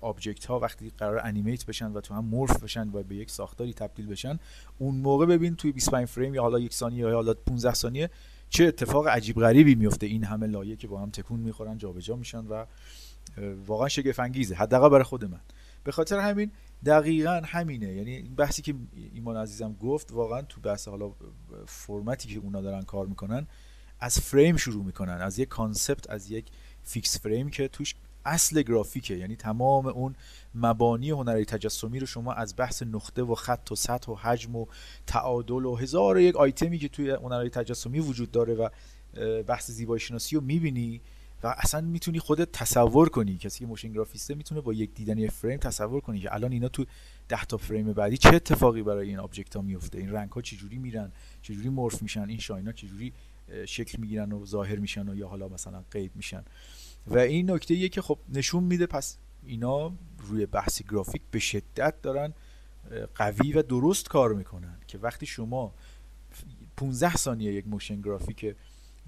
object ها وقتی قرار animate بشن و تو هم morph بشن و به یک ساختاری تبدیل بشن اون موقع ببین توی 25 فریم یا حالا یک ثانیه یا حالا 15 ثانیه چه اتفاق عجیب غریبی میفته این همه لایه که با هم تکون می‌خورن جابجا میشن و واقعا شگفت انگیزه حداقل برای خود من. به خاطر همین دقیقا همینه. یعنی این بحثی که ایمان عزیزم گفت واقعا تو بحث حالا فرمتی که اونا دارن کار می‌کنن از فریم شروع می‌کنن. از یک concept از یک fix frame که توش اصل گرافیکه. یعنی تمام اون مبانی هنری تجسمی رو شما از بحث نقطه و خط و سطح و حجم و تعادل و هزار و یک آیتمی که توی هنری تجسمی وجود داره و بحث زیبایی شناسی رو می‌بینی و اصلا می‌تونی خودت تصور کنی. کسی که motion graphist ه می‌تونه با یک دیدن یه فریم تصور کنی که الان اینا تو 10 تا فریم بعدی چه اتفاقی برای این object ها میفته این رنگ ها چجوری میرن؟ چجوری morph میشن؟ این shine ا چجوری شکل می‌گیرن و ظاهر میشن و یا حالا مثلا غیب میشن؟ و این نکته یه که خب نشون میده پس اینا روی بحث گرافیک به شدت دارن قوی و درست کار می‌کنن که وقتی شما 15 ثانیه یک motion graphic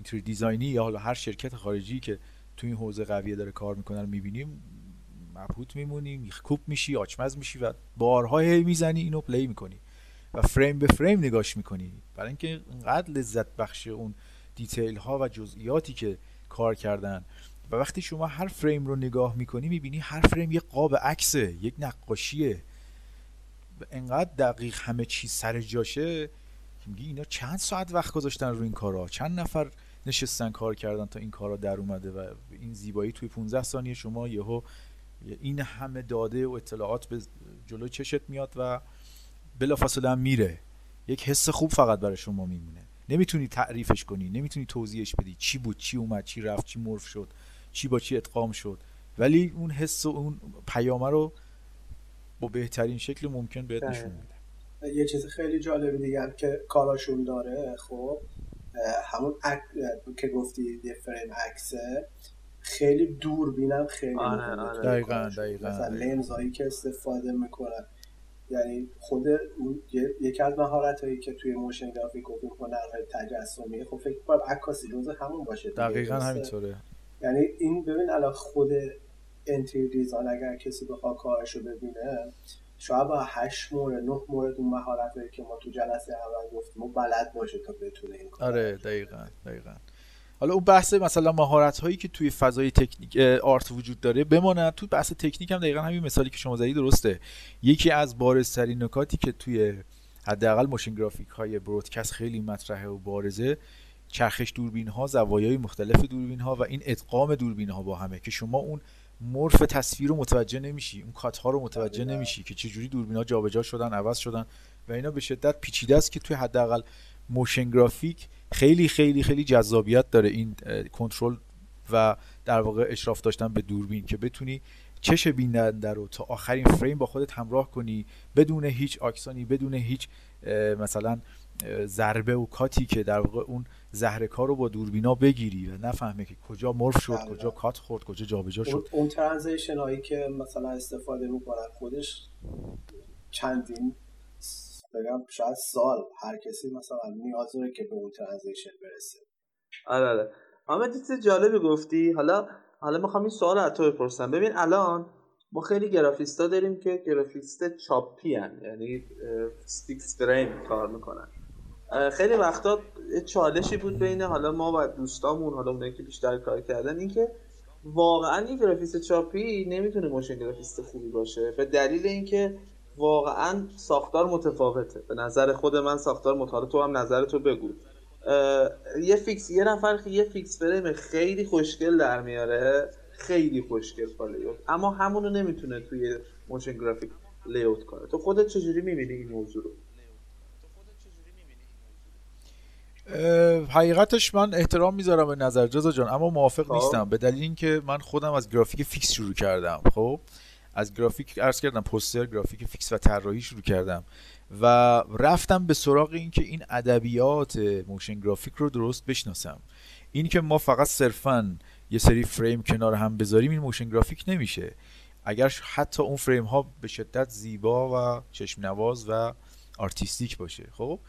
اینطوری دیزاینی یا حالا هر شرکت خارجی که تو این حوزه قویه داره کار می‌کنن می‌بینیم مبهوت میمونی میخکوب میشی آچمز میشی و بارها هی می‌زنی اینو play می‌کنی و فریم به فریم نگاش می‌کنی. برای اینکه انقدر لذت بخشه اون detail ها و جزئیاتی که کار کردن و وقتی شما هر فریم رو نگاه می‌کنی می‌بینی هر فریم یه قاب عکسه یک نقاشیه. انقدر دقیق همه چیز سر جاشه میگی اینا چند ساعت وقت گذاشتن رو این کارا؟ چند نفر نشستن کار کردن تا این کارا در اومده و این زیبایی توی 15 ثانیه شما یهو این همه داده و اطلاعات به جلو چشت میاد و بلافاصله هم میره. یک حس خوب فقط برای شما میمونه. نمی‌تونی تعریفش کنی نمی‌تونی توضیحش بدی. چی بود چی اومد چی رفت چی مرف شد چی با چی ادغام شد. ولی اون حس و اون پیامه رو با بهترین شکل ممکن بهت نشون میده. یه چیز خیلی جالبی دیگه هم که کاراشون داره خب همون اک... که گفتی یه فریم عکسه خیلی دوربینم خیلی آره آره. دقیقا دقیقا مثلا لنزهایی که استفاده می‌کنن. یعنی خود یکی از مهارت هایی که توی motion graphic و هنرهای تجسمی خب فکر کنم عکاسی جز همون باشه دقیقا همینطوره. یعنی این ببین الان خود انتری دیزاین اگر کسی بخواد کارشو ببینه شاید با هشت مورد نه مورد اون مهارت که ما تو جلسه اول گفتیم و بلد باشه تا بتونه این کار آره دقیقا دقیقا. حالا اون بحث مثلا مهارت هایی که توی فضای technical art وجود داره بماند. تو بحث تکنیک هم دقیقا همین مثالی که شما زدی درسته. یکی از بارزترین نکاتی که توی حداقل motion graphic های broadcast خیلی مطرحه و بارزه چرخش دوربین ها زوایای مختلف دوربین ها و این ادغام دوربین ها با همه که شما اون morph تصویر رو متوجه نمیشی اون کات ها رو متوجه نمیشی که چجوری دوربین ها جابجا شدن عوض شدن و اینا به شدت پیچیده است که توی حداقل motion graphic خیلی خیلی خیلی جذابیت داره این کنترل و در واقع اشراف داشتن به دوربین که بتونی چش بیننده رو تا آخرین فریم با خودت همراه کنی بدون هیچ آکسانی بدون هیچ مثلا ضربه و کاتی که در واقع اون زهر کار رو با دوربینا بگیری و نفهمه که کجا morph شد کجا کات خورد کجا جابجا شد. اون transition هایی که مثلا استفاده می‌کنن خودش چندین بگم شاید سال هر کسی مثلا نیاز داره که به اون transition برسه. آره آره. اما چیز جالبی گفتی. حالا حالا می‌خوام این سوال از تو بپرسم. ببین الان ما خیلی گرافیستا داریم که گرافیست چاپی هن. یعنی fix frame کار می‌کنن. خیلی وقتا چالشی بود بین حالا ما و دوستامون حالا اونایی که بیشتر کار کردن اینکه واقعا این گرافیست چاپی نمی‌تونه motion گرافیست خوبی باشه. به دلیل اینکه واقعا ساختار متفاوته. به نظر خود من ساختار متفاوته تو هم نظر تو بگو. یه fix یه نفر یه fix frame خیلی خوشگل در میاره. خیلی خوشگل layout اما همونو نمی‌تونه توی motion graphic layout کنه. تو خودت چجوری می‌بینی این موضوع رو؟ حقیقتش من احترام می‌ذارم به نظر رضا جان اما موافق نیستم. به دلیل اینکه من خودم از گرافیک fix شروع کردم خب؟ از گرافیک عرض کردم پوستر گرافیک fix و طراحی شروع کردم و رفتم به سراغ این که این ادبیات motion graphic رو درست بشناسم. این که ما فقط صرفا یه سری فریم کنار هم بذاریم این motion graphic نمیشه. اگر حتی اون فریم ها به شدت زیبا و چشم نواز و artistic باشه خب؟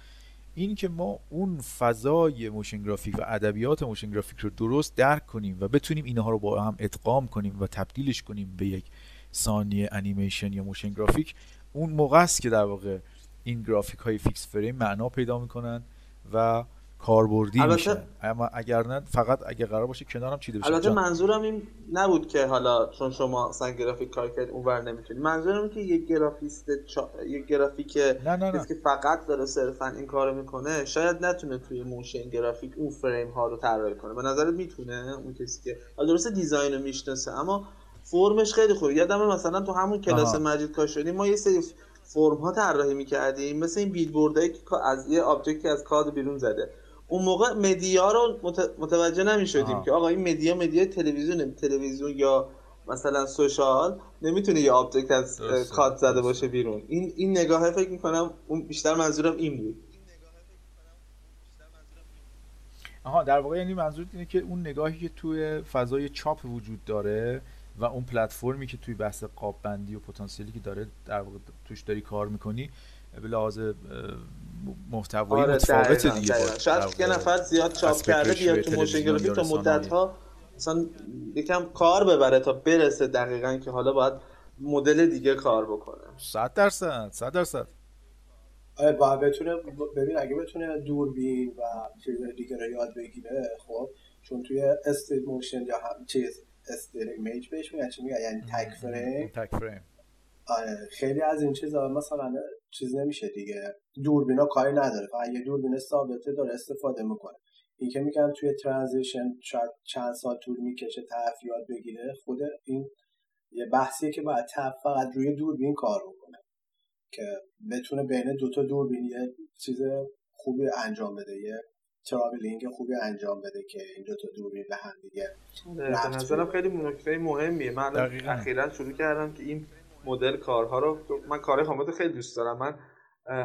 این که ما اون فضای motion graphic و ادبیات motion graphic رو درست درک کنیم و بتونیم اینها رو با هم ادغام کنیم و تبدیلش کنیم به یک ثانیه انیمیشن یا motion graphic اون موقع است که در واقع این گرافیک های fix frame معنا پیدا می‌کنن و کاربردی میشن اما اگر نه فقط اگر قرار باشه کنارم چیده بشه. البته منظورم این نبود که حالا چون شما اصلا گرافیک کار کرد اونور نمی‌تونی. منظورم که یک گرافیست چا... یک گرافیک نه نه نه. که فقط داره صرفا این کارو می‌کنه شاید نتونه توی motion graphic اون فریم ها رو طراحی کنه. به نظرت می‌تونه اون کسی که درسته design رو می‌شناسه اما فرمش خیلی خوبه. یادم مثلا تو همون کلاس مجید کاشانی ما یه سری فرم ها طراحی می‌کردیم مثل این بیلبوردایی که از یه object ی از کادر بیرون زده. اون موقع media رو متوجه نمی شدیم که آقا این media media تلویزیون تلویزیون یا مثلا social نمی‌تونه یه object از کادر زده باشه بیرون. این این نگاهه فکر می‌کنم اون بیشتر منظورم این بود. آها در واقع یعنی منظور اینه که اون نگاهی که توی فضای چاپ وجود داره و اون پلتفرمی که توی بحث قاب بندی و پتانسیلی که داره در واقع توش داری کار می‌کنی به لحاظ محتوایی آره متفاوت دیگه شاید یه نفر زیاد چاپ کرده بیاد تو موشن گرافیک تا مدت ها مثلا یکم کار ببره تا برسه دقیقا که حالا باید مدل دیگه کار بکنه. 100 درصد 100 درصد. آره باید بتونه ببین اگه بتونه دوربین و چیزهای دیگه رو یاد بگیره خب چون توی still motion یا هم چیز still image بهش میگن چی میگن؟ یعنی تک فریم. تک فریم. آره خیلی از این چیزا مثلا چیز نمیشه دیگه. دوربینا کاری نداره. فقط یه دوربین ثابته داره استفاده می‌کنه. این که میگن توی transition شاید چند سال طول می‌کشه طرف یاد بگیره خود این یه بحثیه که باید طرف فقط روی دوربین کار بکنه که بتونه بین دوتا دوربین یه چیز خوبی انجام بده یه traveling خوبی انجام بده که این دوتا دوربین به هم دیگه به نظرم خیلی نکته مهمیه. من اخیرا شروع کردم که این مدل کارها رو. من کار حامد خیلی دوست دارم. من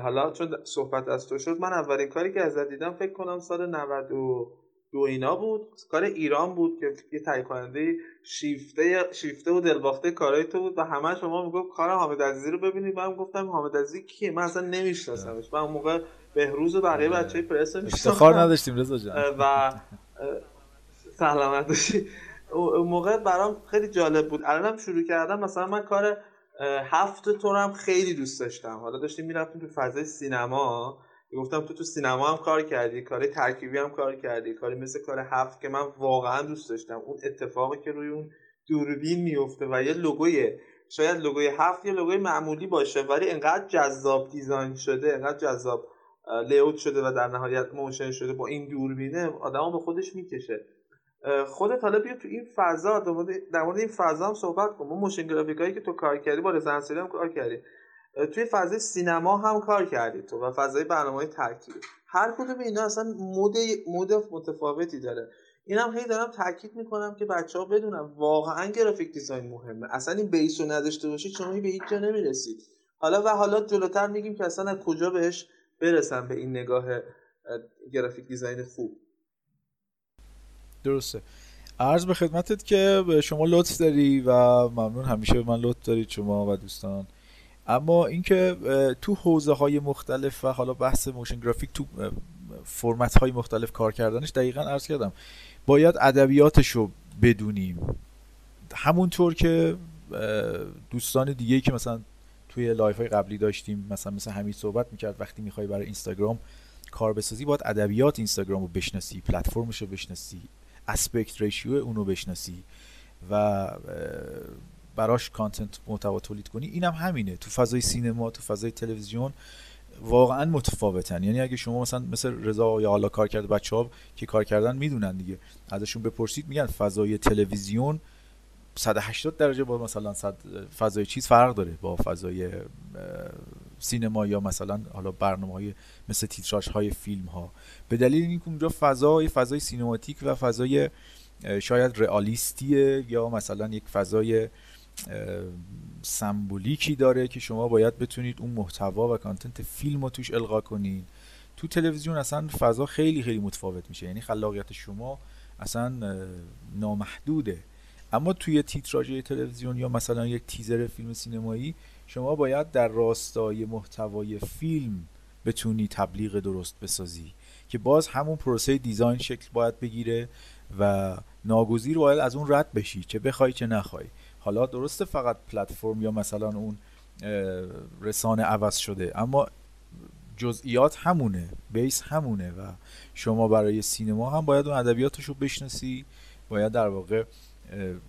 حالا چون صحبت از تو شد من اولین کاری که ازت دیدم فکر کنم سال 92 اینا بود. کار ایران بود که یه تهیه کننده شیفته شیفته و دلباخته کارهای تو بود و همه شما می‌گفت کار حامد عزیزی رو ببینید. من گفتم حامد عزیزی کیه؟ من اصلا نمیشناسمش. من اون موقع بهروز و بقیه بچه پرس افتخار نداشتیم رضا جان. و سلامت باشی. اون موقع برام خیلی جالب بود. الانم شروع کردم. مثلا من کار هفت تو هم خیلی دوست داشتم. حالا داشتیم می‌رفتیم تو فضای سینما. گفتم تو تو سینما هم کار کردی کار ترکیبی هم کار کردی کاری مثل کار هفت که من واقعا دوست داشتم. اون اتفاقی که روی اون دوربین میفته و یه لوگوی شاید لوگوی هفت یه لوگوی معمولی باشه ولی انقدر جذاب دیزاین شده انقدر جذاب layout شده و در نهایت motion شده با این دوربینه آدمو به خودش می‌کشه. خودت حالا بیا تو این فضا در مورد این فضا هم صحبت کن. ما motion graphic که تو کار کردی با رزنسوری هم کار کردی. توی فضای سینما هم کار کردی تو و فضای برنامه های ترکیبی. هر کدوم اینا اصلا mood mood متفاوتی داره. این هم هی دارم تاکید می‌کنم که بچه ها بدونم واقعا graphic design مهمه. اصلا این base رو نداشته باشید شما به هیچ جا نمی‌رسید حالا و حالا جلوتر میگیم که اصلا از کجا بهش برسم به این نگاه graphic design خوب. درسته. عرض به خدمتت که شما لطف داری و ممنون همیشه به من لطف دارید شما و دوستان. اما اینکه تو حوزه های مختلف و حالا بحث motion graphic تو فرمت های مختلف کار کردنش دقیقا عرض کردم. باید ادبیاتش رو بدونیم. همونطور که دوستان دیگه که مثلا توی live های قبلی داشتیم مثلا مثل همین صحبت می‌کرد وقتی می‌خوای برای اینستاگرام کار بسازی باید ادبیات اینستاگرام رو بشناسی پلتفرمش رو بشناسی. aspect ratio اونو بشناسی و براش content محتوا تولید کنی. اینم هم همینه. تو فضای سینما تو فضای تلویزیون واقعا متفاوتن. یعنی اگه شما مثلا مثل رضا یا حالا کار کرده بچه ها که کار کردن می‌دونن دیگه. ازشون بپرسید میگن فضای تلویزیون 180 درجه با مثلا فضای چیز فرق داره با فضای سینما یا مثلا حالا برنامه های مثل تیتراژ های فیلم ها به دلیل اینکه اونجا فضای فضای سینماتیک و فضای شاید رئالیستیه یا مثلا یک فضای سمبولیکی داره که شما باید بتونید اون محتوا و کانتنت فیلم رو توش القا کنید تو تلویزیون اصلا فضا خیلی خیلی متفاوت میشه. یعنی خلاقیت شما اصلا نامحدوده. اما توی تیتراژ تلویزیون یا مثلا یک تیزر فیلم سینمایی شما باید در راستای محتوای فیلم بتونی تبلیغ درست بسازی که باز همون پروسه دیزاین شکل باید بگیره و ناگزیر باید از اون رد بشی چه بخوای چه نخوای. حالا درسته فقط پلتفرم یا مثلا اون رسانه عوض شده اما جزئیات همونه base همونه و شما برای سینما هم باید اون ادبیاتش رو بشناسی باید در واقع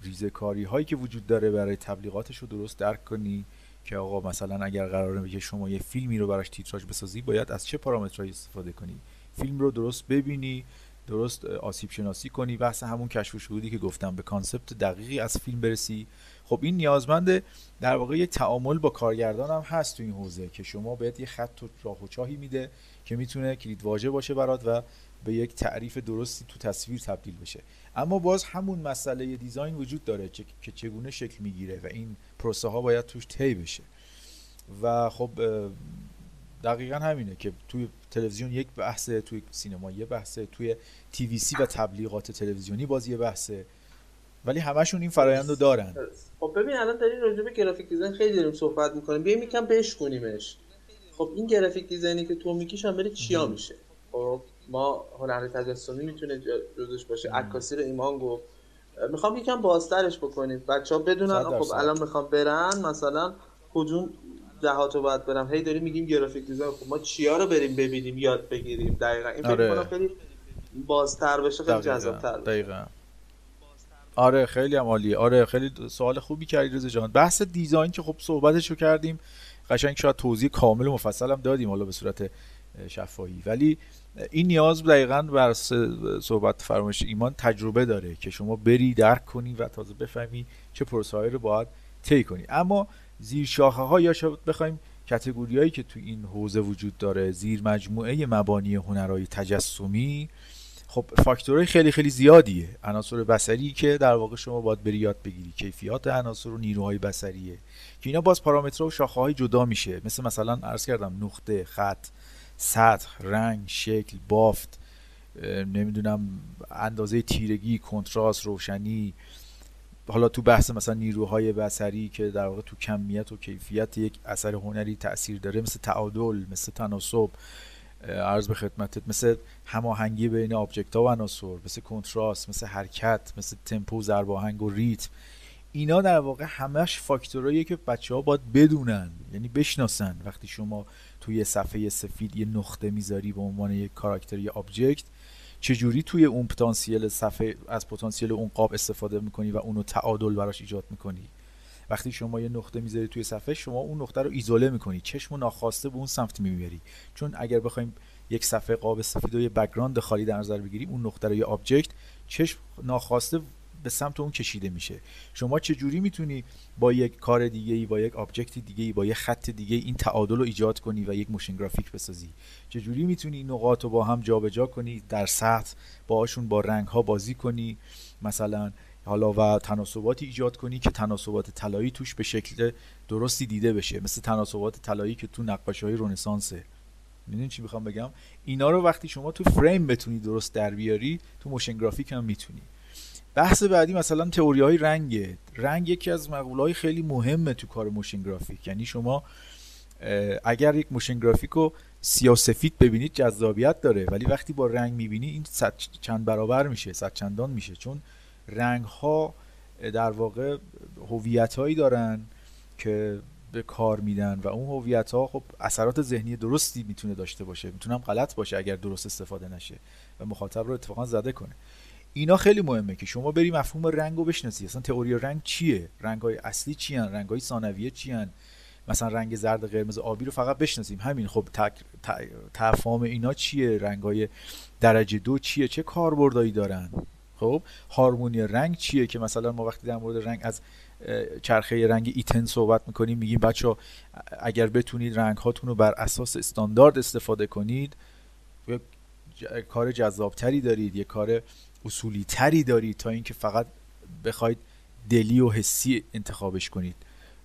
ریزکاری هایی که وجود داره برای تبلیغاتش رو درست درک کنی. که آقا مثلا اگر قراره که شما یه فیلمی رو براش تیتراژ بسازی باید از چه پارامترهایی استفاده کنی؟ فیلم رو درست ببینی درست آسیب شناسی کنی بحث همون کشف و شهودی که گفتم به concept دقیقی از فیلم برسی. خب این نیازمند در واقع یه تعامل با کارگردان هم هست تو این حوزه که شما بهت یه خط و راه و چاهی میده که می‌تونه کلید واژه باشه برات و به یک تعریف درستی تو تصویر تبدیل بشه. اما باز همون مسئله دیزاین وجود داره که چگونه شکل می‌گیره و این پروسه ها باید توش طی بشه. و خب دقیقا همینه که توی تلویزیون یک بحثه توی سینما یه بحثه توی تی وی سی و تبلیغات تلویزیونی باز یه بحثه. ولی همشون این فرایند رو دارن. خب ببین الان داریم راجع به گرافیک دیزاین خیلی داریم صحبت می‌کنیم. بیایم یکم بشکنیمش خب این گرافیک دیزاینی که تو میگیش هم بره چیا میشه؟ خب ما هنر تجسمی می‌تونه جزش باشه. عکاسی رو ایمان گفت. می‌خوام یکم بازترش بکنیم. بچه ها بدونن خب الان می‌خوام برن. مثلا کدوم جهات رو باید برم؟ هی داریم میگیم گرافیک دیزاین. خب ما چیا رو بریم ببینیم یاد بگیریم دقیقا. این آره. خیلی بازتر بشه خیلی جذابتر دقیقا. آره خیلی هم عالیه. آره خیلی سوال خوبی کردی رضا جان. بحث دیزاین که خب صحبتشو کردیم. قشنگ شاید توضیح کامل و مفصل هم دادیم حالا به صورت شفاهی. ولی این نیاز دقیقا بر صحبت فرمایش ایمان تجربه داره که شما بری درک کنی و تازه بفهمی چه پروسه‌ای رو باید طی کنی. اما زیر شاخه ها یا شاید بخوایم کتگوری هایی که تو این حوزه وجود داره زیر مجموعه مبانی هنرهای تجسمی خب فاکتورهای خیلی خیلی زیادیه. عناصر بصری که در واقع شما باید بری یاد بگیری. کیفیات عناصر و نیروهای بصریه. که اینا باز پارامترها و شاخه های جدا میشه. مثل مثلا عرض کردم نقطه خط. سطح رنگ شکل بافت نمی‌دونم اندازه تیرگی کنتراست روشنی. حالا تو بحث مثلا نیروهای بصری که در واقع تو کمیت و کیفیت یک اثر هنری تاثیر داره مثل تعادل مثل تناسب. عرض به خدمتت مثل هماهنگی بین object ها و عناصر مثل کنتراست مثل حرکت مثل تمپو ضرب و ریتم. اینا در واقع همش فاکتورهاییه که بچه ها باید بدونن یعنی بشناسن. وقتی شما توی صفحه سفید یه نقطه می‌ذاری به عنوان یک کاراکتر یا object چجوری توی اون پتانسیل صفحه از پتانسیل اون قاب استفاده می‌کنی و اونو تعادل براش ایجاد می‌کنی؟ وقتی شما یه نقطه می‌ذاری توی صفحه شما اون نقطه رو ایزوله می‌کنی. چشم ناخواسته به اون سمت می‌بری. چون اگر بخوایم یک صفحه قاب سفید و یه background خالی در نظر بگیریم اون نقطه رو یه object چشم ناخواسته به سمت اون کشیده میشه. شما چه جوری می‌تونی با یک کار دیگه ای با یک object دیگه ای با یک خط دیگه این تعادل رو ایجاد کنی و یک motion graphic بسازی؟ چه جوری می‌تونی این نقاط رو با هم جابجا کنی در سطح باهاشون با رنگ ها بازی کنی؟ مثلا حالا و تناسباتی ایجاد کنی که تناسبات طلایی توش به شکل درستی دیده بشه. مثل تناسبات طلایی که تو نقاشی های رنسانسه. می‌دونی چی می‌خوام بگم؟ اینا رو وقتی شما تو فریم بتونی درست در بیاری تو motion graphic هم می‌تونی. بحث بعدی مثلا تئوری های رنگه. رنگ یکی از مقوله های خیلی مهمه تو کار motion graphic. یعنی شما اگر یک motion graphic رو سیاسفید ببینید جذابیت داره. ولی وقتی با رنگ می‌بینی این صد چند برابر میشه صد چندان میشه. چون رنگ ها در واقع هویت هایی دارن که به کار میدن و اون هویت ها خب اثرات ذهنی درستی می‌تونه داشته باشه. می‌تونم غلط باشه اگر درست استفاده نشه و مخاطب رو اتفاقا زده کنه. اینا خیلی مهمه که شما بری مفهوم رنگ رو بشناسی. اصلا تئوری رنگ چیه؟ رنگ های اصلی چی هن؟ رنگ های ثانویه چی هن؟ مثلا رنگ زرد قرمز آبی رو فقط بشناسیم. همین خب تفاهم اینا چیه؟ رنگ های درجه دو چیه؟ چه کاربردایی دارن؟ خب هارمونی رنگ چیه که مثلا ما وقتی در مورد رنگ از چرخه رنگ ایتن صحبت می‌کنیم میگیم بچه اگر بتونید رنگ هاتون رو بر اساس استاندارد استفاده کنید کار جذابتری دارید یه کار اصولی تری دارید تا اینکه فقط بخواید دلی و حسی انتخابش کنید.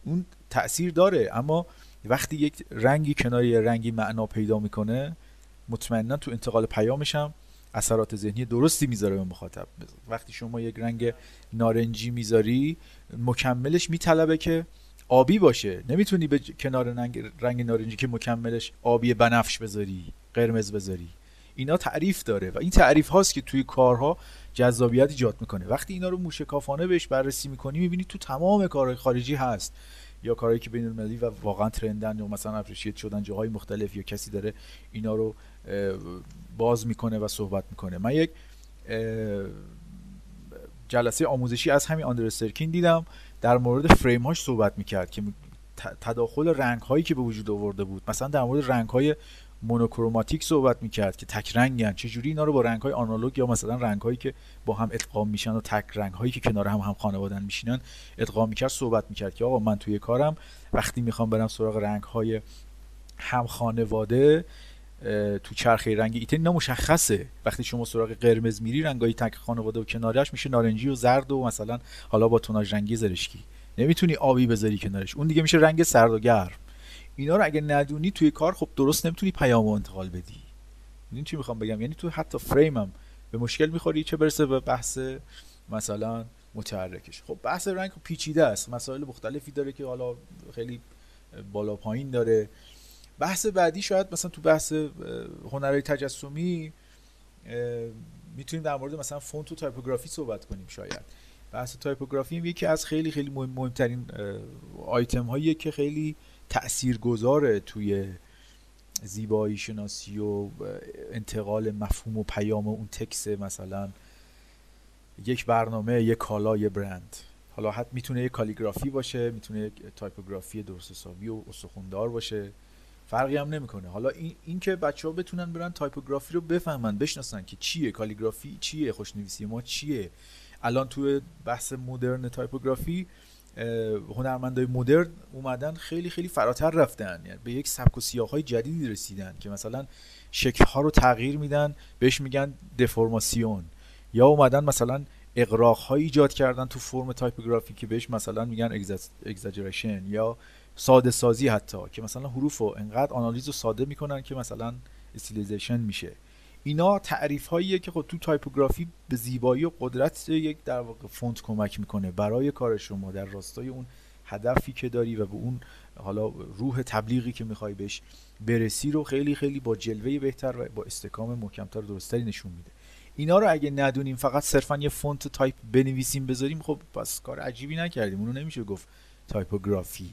اون تاثیر داره اما وقتی یک رنگی کنار یه رنگی معنا پیدا می‌کنه مطمئنا تو انتقال پیامش هم اثرات ذهنی درستی می‌ذاره به مخاطب. وقتی شما یک رنگ نارنجی می‌ذاری مکملش میطلبه که آبی باشه. نمی‌تونی به کنار رنگ, رنگ نارنجی که مکملش آبی بنفش بذاری قرمز بذاری. اینا تعریف داره و این تعریف هاست که توی کارها جذابیت ایجاد می‌کنه. وقتی اینا رو موشکافانه بهش بررسی می‌کنی می‌بینی تو تمام کارهای خارجی هست. یا کارهایی که بین المللی و واقعا ترندن یا مثلا اپریشیت شدن جاهای مختلف یا کسی داره اینا رو باز می‌کنه و صحبت می‌کنه. من یک جلسه آموزشی از همین آندر سرکین دیدم. در مورد فریم هاش صحبت می‌کرد که تداخل رنگ هایی که به وجود آورده بود. مثلا در مورد رنگ های مونوکروماتیک صحبت می‌کرد که تک رنگن چجوری اینا رو با رنگ های آنالوگ یا مثلا رنگ هایی که با هم ادغام میشن و تک رنگ هایی که کنار هم هم خانوادن میشینن ادغام می‌کرد صحبت می‌کرد که آقا من توی کارم وقتی می‌خوام برم سراغ رنگ های هم خانواده تو چرخه رنگ ایتن اینا مشخصه. وقتی شما سراغ قرمز میری رنگای تک خانواده و کنارش میشه نارنجی و زرد و مثلا حالا با توناژ رنگی زرشکی. نمی‌تونی آبی بذاری کنارش. اون دیگه میشه رنگ سرد و گرم اینا رو اگه ندونی توی کار خب درست نمی‌تونی پیامو انتقال بدی. این چی می‌خوام بگم؟ یعنی تو حتی فریمم به مشکل می‌خوری چه برسه به بحث مثلا متحرکش. خب بحث رنگ پیچیده است. مسائل مختلفی داره که حالا خیلی بالا پایین داره. بحث بعدی شاید مثلا تو بحث هنرهای تجسمی می‌تونیم در مورد مثلا فونت و typography صحبت کنیم شاید. بحث typography یکی از خیلی خیلی مهمترین آیتم هایی که خیلی تأثیر گذاره توی زیبایی شناسی و انتقال مفهوم و پیام اون تکس مثلا یک برنامه یک کالا یک برند. حالا حتی می‌تونه یک calligraphy باشه می‌تونه یک typography درست حسابی و استخوندار باشه. فرقی هم نمی‌کنه. حالا این, این که بچه ها بتونن برن typography رو بفهمن بشناسن که چیه calligraphy چیه خوشنویسی ما چیه. الان توی بحث مدرن typography هنرمندای مدرن اومدن خیلی خیلی فراتر رفتن. یعنی به یک سبک و سیاق های جدیدی رسیدن که مثلا شکل ها رو تغییر میدن بهش میگن déformation یا اومدن مثلا اغراق های ایجاد کردن تو فرم typography که بهش مثلا میگن exaggeration یا ساده سازی حتی که مثلا حروف رو انقدر آنالیز و ساده می‌کنن که مثلا stylization میشه. اینا تعریف هاییه که خود تو typography به زیبایی و قدرت یک در واقع فونت کمک می‌کنه. برای کار شما در راستای اون هدفی که داری و به اون حالا روح تبلیغی که می‌خوای بهش برسی رو خیلی خیلی با جلوه بهتر و با استحکام محکمتر درستری نشون میده. اینا رو اگه ندونیم فقط صرفا یه فونت تایپ بنویسیم بذاریم خب پس کار عجیبی نکردیم. اونو نمیشه گفت typography.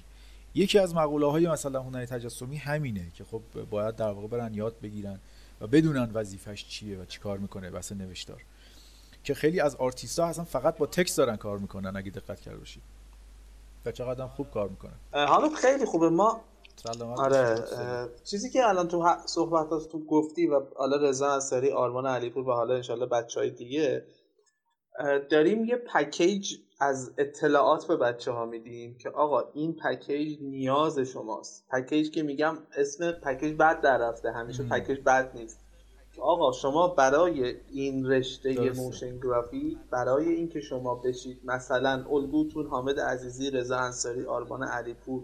یکی از مقوله های مثلا هنر تجسمی همینه که خب باید در واقع برن یاد بگیرن. و بدونن وظیفش چیه و چیکار می‌کنه بحث نوشتار. که خیلی از آرتیست ها اصلا فقط با text دارن کار می‌کنن اگه دقت کرده باشید. و چقدر خوب کار می‌کنن. حالا خیلی خوبه. ما آره چیزی که الان تو صحبتات تو گفتی و حالا رضا انصاری آرمان علیپور و حالا انشالله بچه های دیگه داریم یه پکیج از اطلاعات به بچه ها میدیم که آقا این پکیج نیاز شماست. پکیج که میگم اسم پکیج بد در رفته. همیشه پکیج بد نیست. آقا شما برای این رشته motion graphic برای اینکه شما بشید مثلا الگوتون حامد عزیزی رضا انصاری آرمان علیپور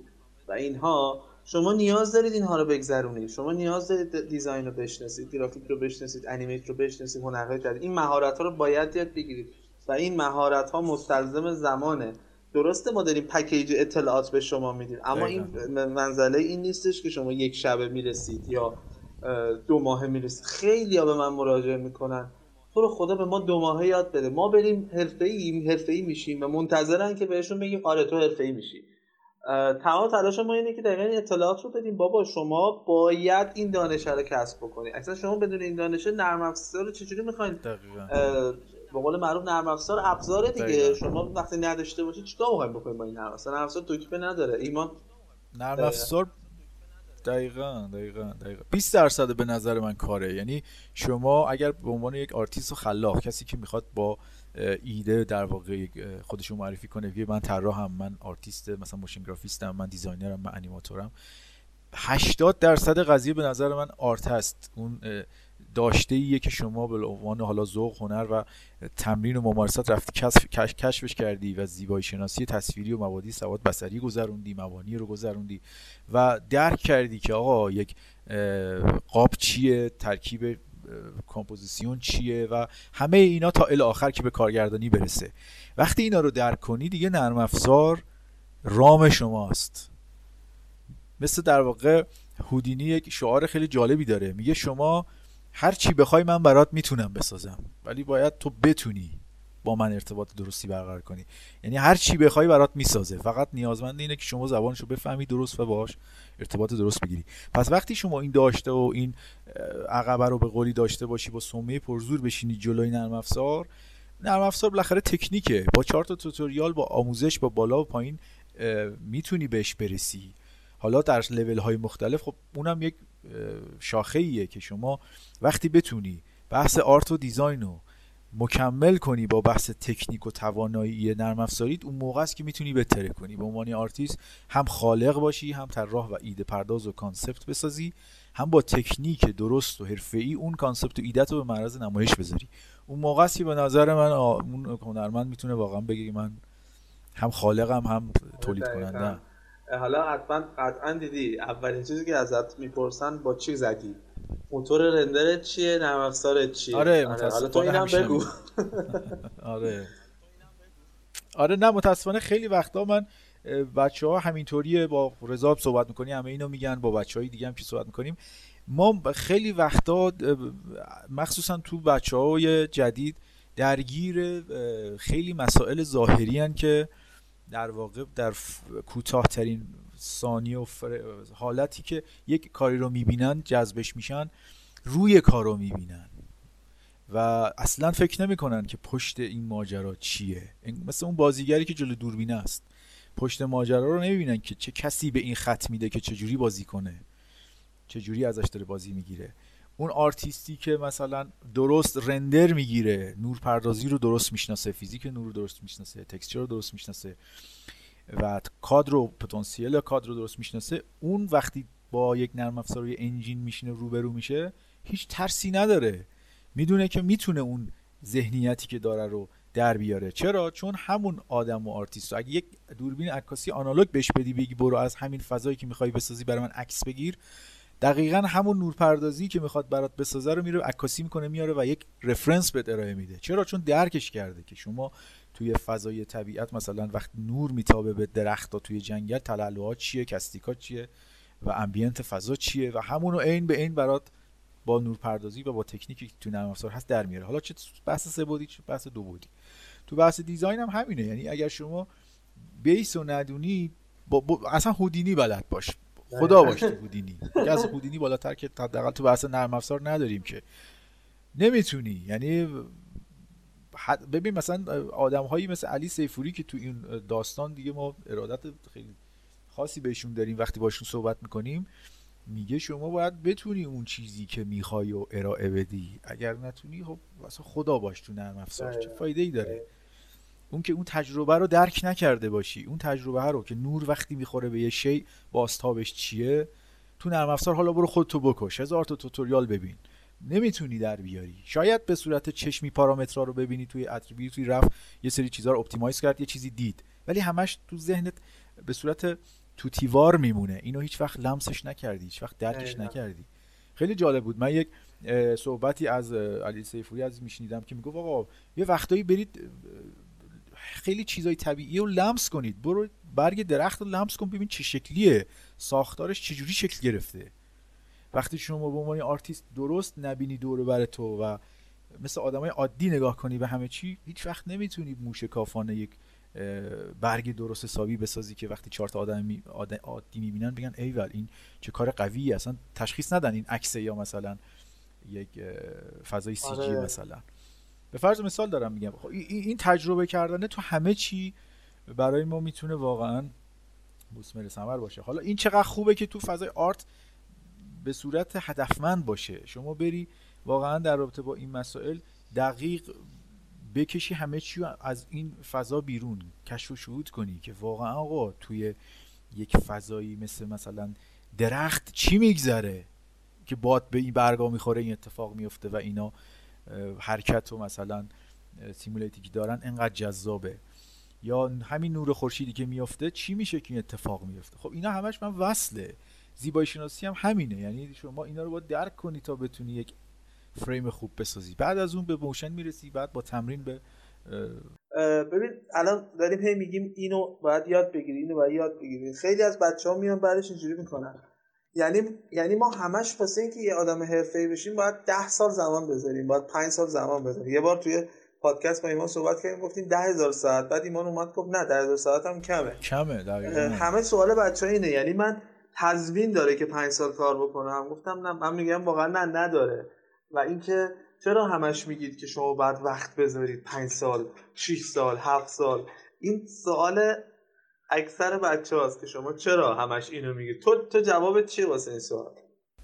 و اینها شما نیاز دارید اینها رو بگذرونید. شما نیاز دارید دیزاین رو بشناسید گرافیک رو بشناسید انیمیت رو بشناسید هنرهای جدید این مهارت ها رو باید یاد بگیرید. و این مهارت ها مستلزم زمانه. درسته ما داریم پکیج اطلاعات به شما میدیم اما این منزله این نیستش که شما یک شبه می‌رسید یا دو ماه می‌رسید. خیلی ها به من مراجعه می‌کنن. تو رو خدا به ما دو ماهه یاد بده. ما بریم حرفه ای حرفه ای میشیم و منتظرن که بهشون بگیم آره تو حرفه ای میشی تمام تلاش ما اینه که دقیقا این اطلاعات رو بدیم. بابا شما باید این دانش رو کسب بکنید اصلا شما بدون این دانش نرم افزار رو چجوری می‌خواین به قول معروف نرم افزار ابزار دیگه. شما وقتی نداشته باشید چیکار می‌خواید بکنید با این نرم افزار؟ نرم افزار دکمه نداره. ایمان؟ نرم افزار دقیقا دقیقا دقیقا. 20 درصد به نظر من کاره. یعنی شما اگر به عنوان یک آرتیست و خلاق کسی که می‌خواد با ایده در واقع خودشون معرفی کنه که من طراحم من آرتیست مثلا motion graphist م من designer م من انیماتورم 80 درصد قضیه به نظر من art هست. اون داشته ایه که شما به عنوان حالا ذوق هنر و تمرین و ممارست رفتی کشف، کشفش کردی و زیبایی شناسی تصویری و مبادی سواد بصری گذروندی مبانی رو گذروندی و درک کردی که آقا یک قاب چیه ترکیب کمپوزیسیون چیه و همه اینا تا ال آخر که به کارگردانی برسه. وقتی اینا رو درک کنی دیگه نرم افزار رام شماست. مثل در واقع هودینی یک شعار خیلی جالبی داره. میگه شما هر چی بخوای من برات می‌تونم بسازم. ولی باید تو بتونی با من ارتباط درستی برقرار کنی. یعنی هر چی بخوای برات می‌سازه. فقط نیازمند اینه که شما زبانش رو بفهمی درست و باش ارتباط درست بگیری. پس وقتی شما این داشته و این عقبه رو به قولی داشته باشی با سمبه پرزور بشینی جلوی نرم افزار نرم افزار بالاخره تکنیکه. با چهار تا tutorial با آموزش با بالا و پایین می‌تونی بهش برسی. حالا در لول های مختلف خب اونم یک شاخه ایه که شما وقتی بتونی بحث art و design رو مکمل کنی با بحث تکنیک و توانایی نرم افزاریت اون موقع است که می‌تونی بهتره کنی. به عنوان آرتیست هم خالق باشی هم طراح و ایده پرداز و concept بسازی هم با تکنیک درست و حرفه‌ای اون concept و ایدت رو به معرض نمایش بذاری. اون موقع است که به نظر من اون هنرمند می‌تونه واقعا بگه من هم خالقم هم تولید کننده حالا حتما قطعا دیدی اولین چیزی که ازت می‌پرسن با چی زدی؟ موتور render ت چیه؟ نرم افزارت چیه؟ آره, آره حالا تو اینم بگو. آره. آره نه متاسفانه خیلی وقتا من بچه ها همینطوریه با رضا صحبت می‌کنی همه اینو میگن با بچه های دیگه هم که صحبت می‌کنیم. ما خیلی وقتا مخصوصا تو بچه های جدید درگیر خیلی مسائل ظاهری هن که در واقع در کوتاهترین ثانیه و حالتی که یک کاری رو می‌بینن جذبش میشن روی کار رو می‌بینن. و اصلا فکر نمی‌کنن که پشت این ماجرا چیه. مثل اون بازیگری که جلو دوربینه است. پشت ماجرا رو نمی‌بینن که چه کسی به این خط میده که چجوری بازی کنه. چجوری ازش داره بازی می‌گیره. اون آرتیستی که مثلا درست رندر می‌گیره نور پردازی رو درست می‌شناسه فیزیک نور رو درست می‌شناسه تکسچر رو درست می‌شناسه و کادر و پتانسیل کادر رو درست می‌شناسه اون وقتی با یک نرم افزار روی انجین میشینه روبرو میشه هیچ ترسی نداره. می‌دونه که می‌تونه اون ذهنیتی که داره رو در بیاره. چرا؟ چون همون آدم و آرتیست اگه یک دوربین عکاسی آنالوگ بهش بدی بگی برو از همین فضایی که می‌خوای بسازی برای من عکس بگیر. دقیقا همون نورپردازی که می‌خواد برات بسازه رو میره عکاسی می‌کنه میاره و یک reference بهت ارائه میده. چرا؟ چون درکش کرده که شما توی فضای طبیعت مثلا وقت نور میتابه به درخت توی جنگل تلالوها چیه caustic ها چیه و ambient فضا چیه و همونو عین به عین برات با نورپردازی و با تکنیکی که تو نرم افزار هست در میاره. حالا چه بحث سه بودی چه بحث دو بودی؟ تو بحث design هم همینه. یعنی اگر شما base و ندونی با, اصلا هودینی بلد باش. خدا باش تو هودینی از هودینی بالاتر که حداقل تو بحث نرم افزار نداریم که. نمی‌تونی. یعنی ببین مثلا آدم هایی مثل علی سیفوری که تو این داستان دیگه ما ارادت خیلی خاصی بهشون داریم وقتی باشون صحبت می‌کنیم میگه شما باید بتونی اون چیزی که می‌خوای و ارائه بدی. اگر نتونی خب خدا باش تو نرم افزار. چه فایده ای داره؟ اون که اون تجربه رو درک نکرده باشی اون تجربه رو که نور وقتی می‌خوره به یه شی باستابش چیه؟ تو نرم افزار حالا برو خودتو بکش هزار تا توتوریال ببین. نمی‌تونی در بیاری. شاید به صورت چشمی پارامترها رو ببینی توی اتریبیوت توی رفت یه سری چیزها رو optimize کرد یه چیزی دید. ولی همش تو ذهنت به صورت tutorial وار میمونه. اینو هیچ وقت لمسش نکردی هیچ وقت درکش نکردی. خیلی جالب بود. من یک صحبتی از علی سیفوری از میشنیدم که می‌گفت آقا یه وقتایی برید خیلی چیزای طبیعی رو لمس کنید. برو برگ درخت رو لمس کن ببین چه شکلیه. ساختارش چجوری شکل گرفته. وقتی شما به عنوان آرتیست درست نبینی دور بر تو و مثل آدمای عادی نگاه کنی به همه چی هیچ وقت نمی‌تونی موشکافانه یک برگ درست حسابی بسازی که وقتی چهار تا آدم, می عادی می‌بینن بگن ایول این چه کار قویه اصلا تشخیص ندن این عکس یا مثلا یک فضای سی جی آره. مثلا. به فرض مثال دارم میگم. خب این تجربه کردنه تو همه چی برای ما می‌تونه واقعا مسمر ثمر باشه. حالا این چقدر خوبه که تو فضای آرت به صورت هدفمند باشه. شما بری واقعا در رابطه با این مسائل دقیق بکشی همه چی از این فضا بیرون کشف و شهود کنی که واقعا آقا توی یک فضایی مثل مثلا درخت چی میگذره که باد به این برگا می‌خوره این اتفاق میفته و اینا. حرکت و مثلا سیمولیتی که دارن انقدر جذابه. یا همین نور خورشیدی که میفته چی میشه که این اتفاق میفته خب اینا همش من وصله. زیبایی شناسی هم همینه. یعنی شما اینا رو باید درک کنی تا بتونی یک فریم خوب بسازی. بعد از اون به موشن می‌رسی بعد با تمرین به ببین الان داریم هی میگیم اینو باید یاد بگیری اینو باید یاد بگیری. خیلی از بچه ها میان بعدش اینجوری می‌کنن. یعنی یعنی ما همش واسه اینکه یه آدم حرفه‌ای بشیم باید ده سال زمان بذاریم باید پنج سال زمان بذاریم. یه بار توی پادکست با ایمان صحبت کردیم گفتیم ده هزار ساعت بعد ایمان اومد گفت نه ده هزار ساعت هم کمه. کمه دقیقا. همه سوال بچه اینه یعنی من تضمین داره که پنج سال کار بکنم؟ گفتم نه من میگم واقعا نه نداره. و اینکه چرا همش میگید که شما بعد وقت بذارید پنج سال 6 سال هفت سال؟ این سوال اکثر بچه هاست که شما چرا همش اینو میگید تو تو جواب چیه واسه این سوال؟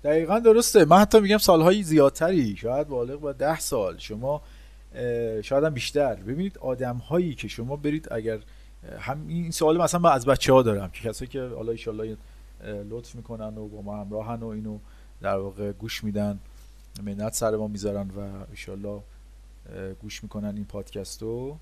دقیقا درسته. من حتی میگم سالهای زیادتری شاید بالغ با ده سال. شما شاید هم بیشتر. ببینید آدم هایی که شما برید اگر هم این سوال مثلا من از بچه ها دارم که کسایی که حالا ایشالله لطف می‌کنن و با ما همراهن و اینو در واقع گوش میدن منت سر ما می‌ذارن و ایشالله گوش می‌کنن این پادکست رو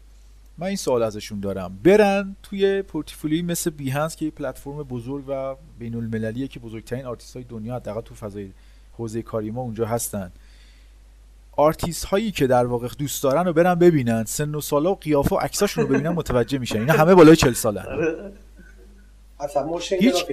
من این سوال ازشون دارم. برن توی پورتفولیوی مثل Behance که یه پلتفرم بزرگ و بین المللیه که بزرگترین آرتیست های دنیا حداقل تو فضای حوزه کاری ما اونجا هستن. آرتیست هایی که در واقع دوست دارن رو برن ببینن. سن و سالا و قیافه و عکساشون رو ببینن متوجه میشن. اینا همه بالای 40 سالن اصلا motion هیچ...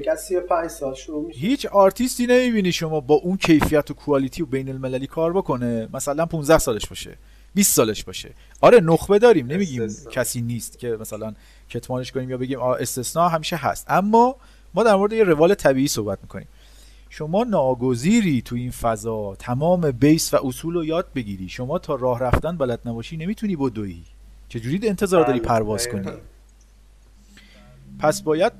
سال شروع میشه. هیچ آرتیستی نمی‌بینی شما با اون کیفیت و quality و بین المللی کار بکنه. مثلا 15 سالش باشه. 20 سالش باشه. آره نخبه داریم نمیگیم کسی نیست که مثلا کتمانش کنیم یا بگیم استثناء همیشه هست. اما ما در مورد یه روال طبیعی صحبت می‌کنیم. شما ناگزیری تو این فضا تمام بیس و اصول رو یاد بگیری. شما تا راه رفتن بلد نباشی نمی‌تونی بدوی چجوری انتظار داری بله، پرواز کنی؟ پس باید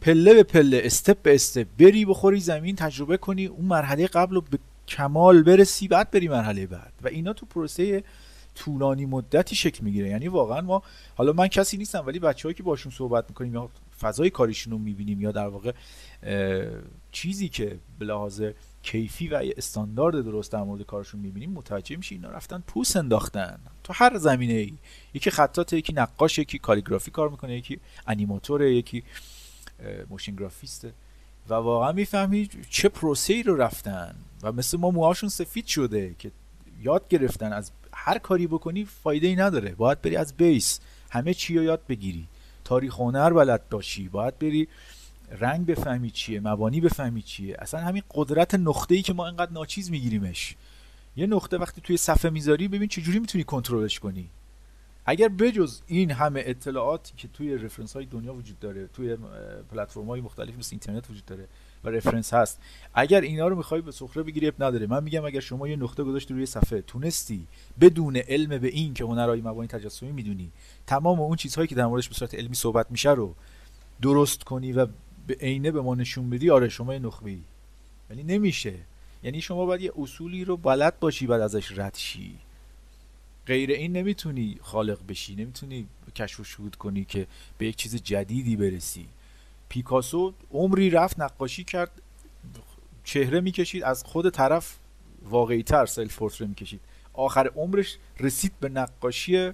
پله به پله استپ به استپ بری بخوری زمین تجربه کنی اون مرحله قبل رو به کمال برسی بعد بری مرحله بعد. و اینا تو پروسه طولانی مدتی شکل می‌گیره. یعنی واقعا ما حالا من کسی نیستم ولی بچههایی که باشون صحبت می‌کنیم یا فضای کاریشون رو می‌بینیم یا در واقع چیزی که به لحاظ کیفی و استاندارد درست در مورد کارشون می‌بینیم متوجه میشه اینا رفتن پوس انداختن. تو هر زمینه ای یکی خطات یکی نقاش یکی کالیگرافی کار می‌کنه یکی انیماتوره یکی موشن گرافیسته. و واقعا می‌فهمی چه پروسه ای رو رفتن. و مثل ما موهاشون سفید شده که یاد گرفتن از هر کاری بکنی فایده ای نداره. باید بری از بیس. همه چی رو یاد بگیری. تاریخ هنر بلد باشی. باید بری رنگ بفهمی چیه مبانی بفهمی چیه. اصلا همین قدرت نقطه ای که ما اینقدر ناچیز میگیریمش. یه نقطه وقتی توی صفحه می‌ذاری ببین چجوری می‌تونی کنترلش کنی. اگر بجز این همه اطلاعاتی که توی رفرنس های دنیا وجود داره توی پلتفرم های مختلف مثل اینترنت وجود داره و رفرنس هست. اگر اینا رو می‌خوای به سخره بگیری اب نداره. من میگم اگر شما یه نقطه گذاشتی روی صفحه تونستی بدون علم به این که هنرهای مبانی تجسمی می‌دونی تمام اون چیزهایی که در موردش به صورت علمی صحبت میشه رو درست کنی و به عینه به ما نشون بدی آره شما یه نخبه یعنی نمیشه. یعنی شما باید یه اصولی رو بلد باشی بعد ازش رد شی. غیر این نمی‌تونی خالق بشی. نمی‌تونی کشف و شهود کنی که به یک چیز جدیدی برسی. پیکاسو عمری رفت نقاشی کرد چهره می‌کشید از خود طرف واقعی تر سلف پورتره می‌کشید. آخر عمرش رسید به نقاشی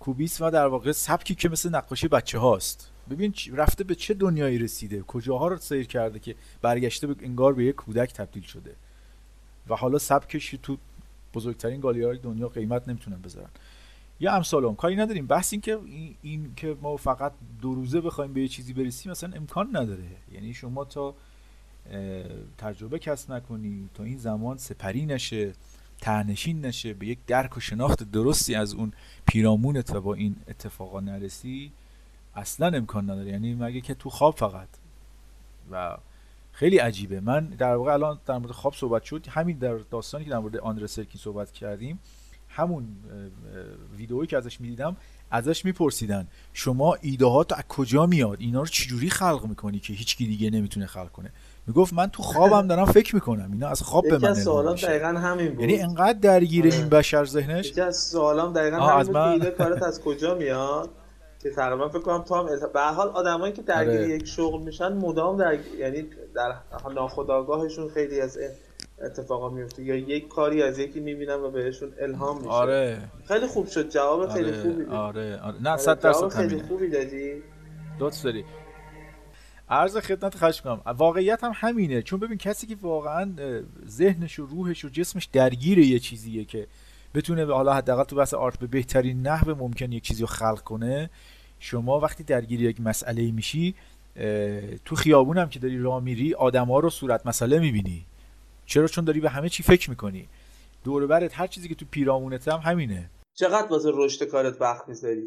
کوبیس و در واقع سبکی که مثل نقاشی بچه هاست. ببین رفته به چه دنیایی رسیده؟ کجاها رو سیر کرده که برگشته به انگار به یک کودک تبدیل شده؟ و حالا سبکش تو بزرگترین گالری دنیا قیمت نمی‌تونن بذارن. یا امثال کاری نداریم. بحث این که این, که ما فقط دو روزه بخوایم به یه چیزی برسیم مثلا امکان نداره. یعنی شما تا تجربه کسب نکنی تا این زمان سپری نشه تهنشین نشه به یک درک و شناخت درستی از اون پیرامونت و با این اتفاقا نرسی اصلا امکان نداره. یعنی مگه که تو خواب فقط. و خیلی عجیبه. من در واقع الان در مورد خواب صحبت شد. همین در داستانی که در مورد آندر سرکین صحبت کردیم. همون ویدئویی که ازش می‌دیدم ازش میپرسیدن شما ایده ها از کجا میاد اینا رو چجوری خلق می‌کنی که هیچ کی دیگه نمی‌تونه خلق کنه؟ می‌گفت من تو خوابم دارم فکر می‌کنم اینا از خواب به من سوالام دقیقا همین بود. یعنی انقدر درگیر این آره. بشر ذهنش؟ یکی از سوالام دقیقا همین بود من... ایده کارت از کجا میاد؟ که تقریبا فکر کنم تو هم به حال آدمایی که درگیر آره. یک شغل میشن مدام در یعنی در ناخودآگاهشون خیلی از اتفاقا میفته. یا یک کاری از یکی می‌بینم و بهشون الهام میشه. آره. خیلی خوب شد. جواب خیلی آره خوبی آره آره. نه آره، صد درصد خیلی خوبی دادی. لطف داری. عرض خدمت خواهش کنم واقعیت هم همینه. چون ببین کسی که واقعا ذهنش و روحش و جسمش درگیر یه چیزیه که بتونه به حالا حداقل تو بحث آرت به بهترین نحو ممکن یک چیزی رو خلق کنه شما وقتی درگیر یک مسئله میشی تو خیابون هم که داری راه میری آدما رو صورت مسئله می‌بینی. چرا؟ چون داری به همه چی فکر می‌کنی. دور برت هر چیزی که تو پیرامونت هم همینه. چقدر واسه رشد کارت وقت می‌ذاری؟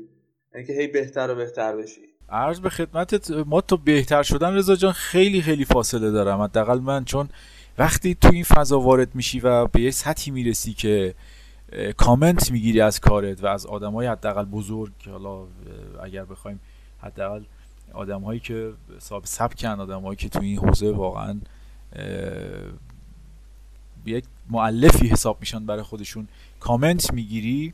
یعنی که هی بهتر و بهتر بشی. عرض به خدمتت ما تا بهتر شدن رضا جان خیلی خیلی فاصله دارم. حداقل من چون وقتی تو این فضا وارد میشی و به یه سطحی می‌رسی که کامنت می‌گیری از کارت و از آدمای حداقل بزرگ حالا اگر بخوایم حداقل آدمهایی که صاحب سبکن آدمهایی که تو این حوزه واقعا یک معلفی حساب میشن برای خودشون. کامنت می‌گیری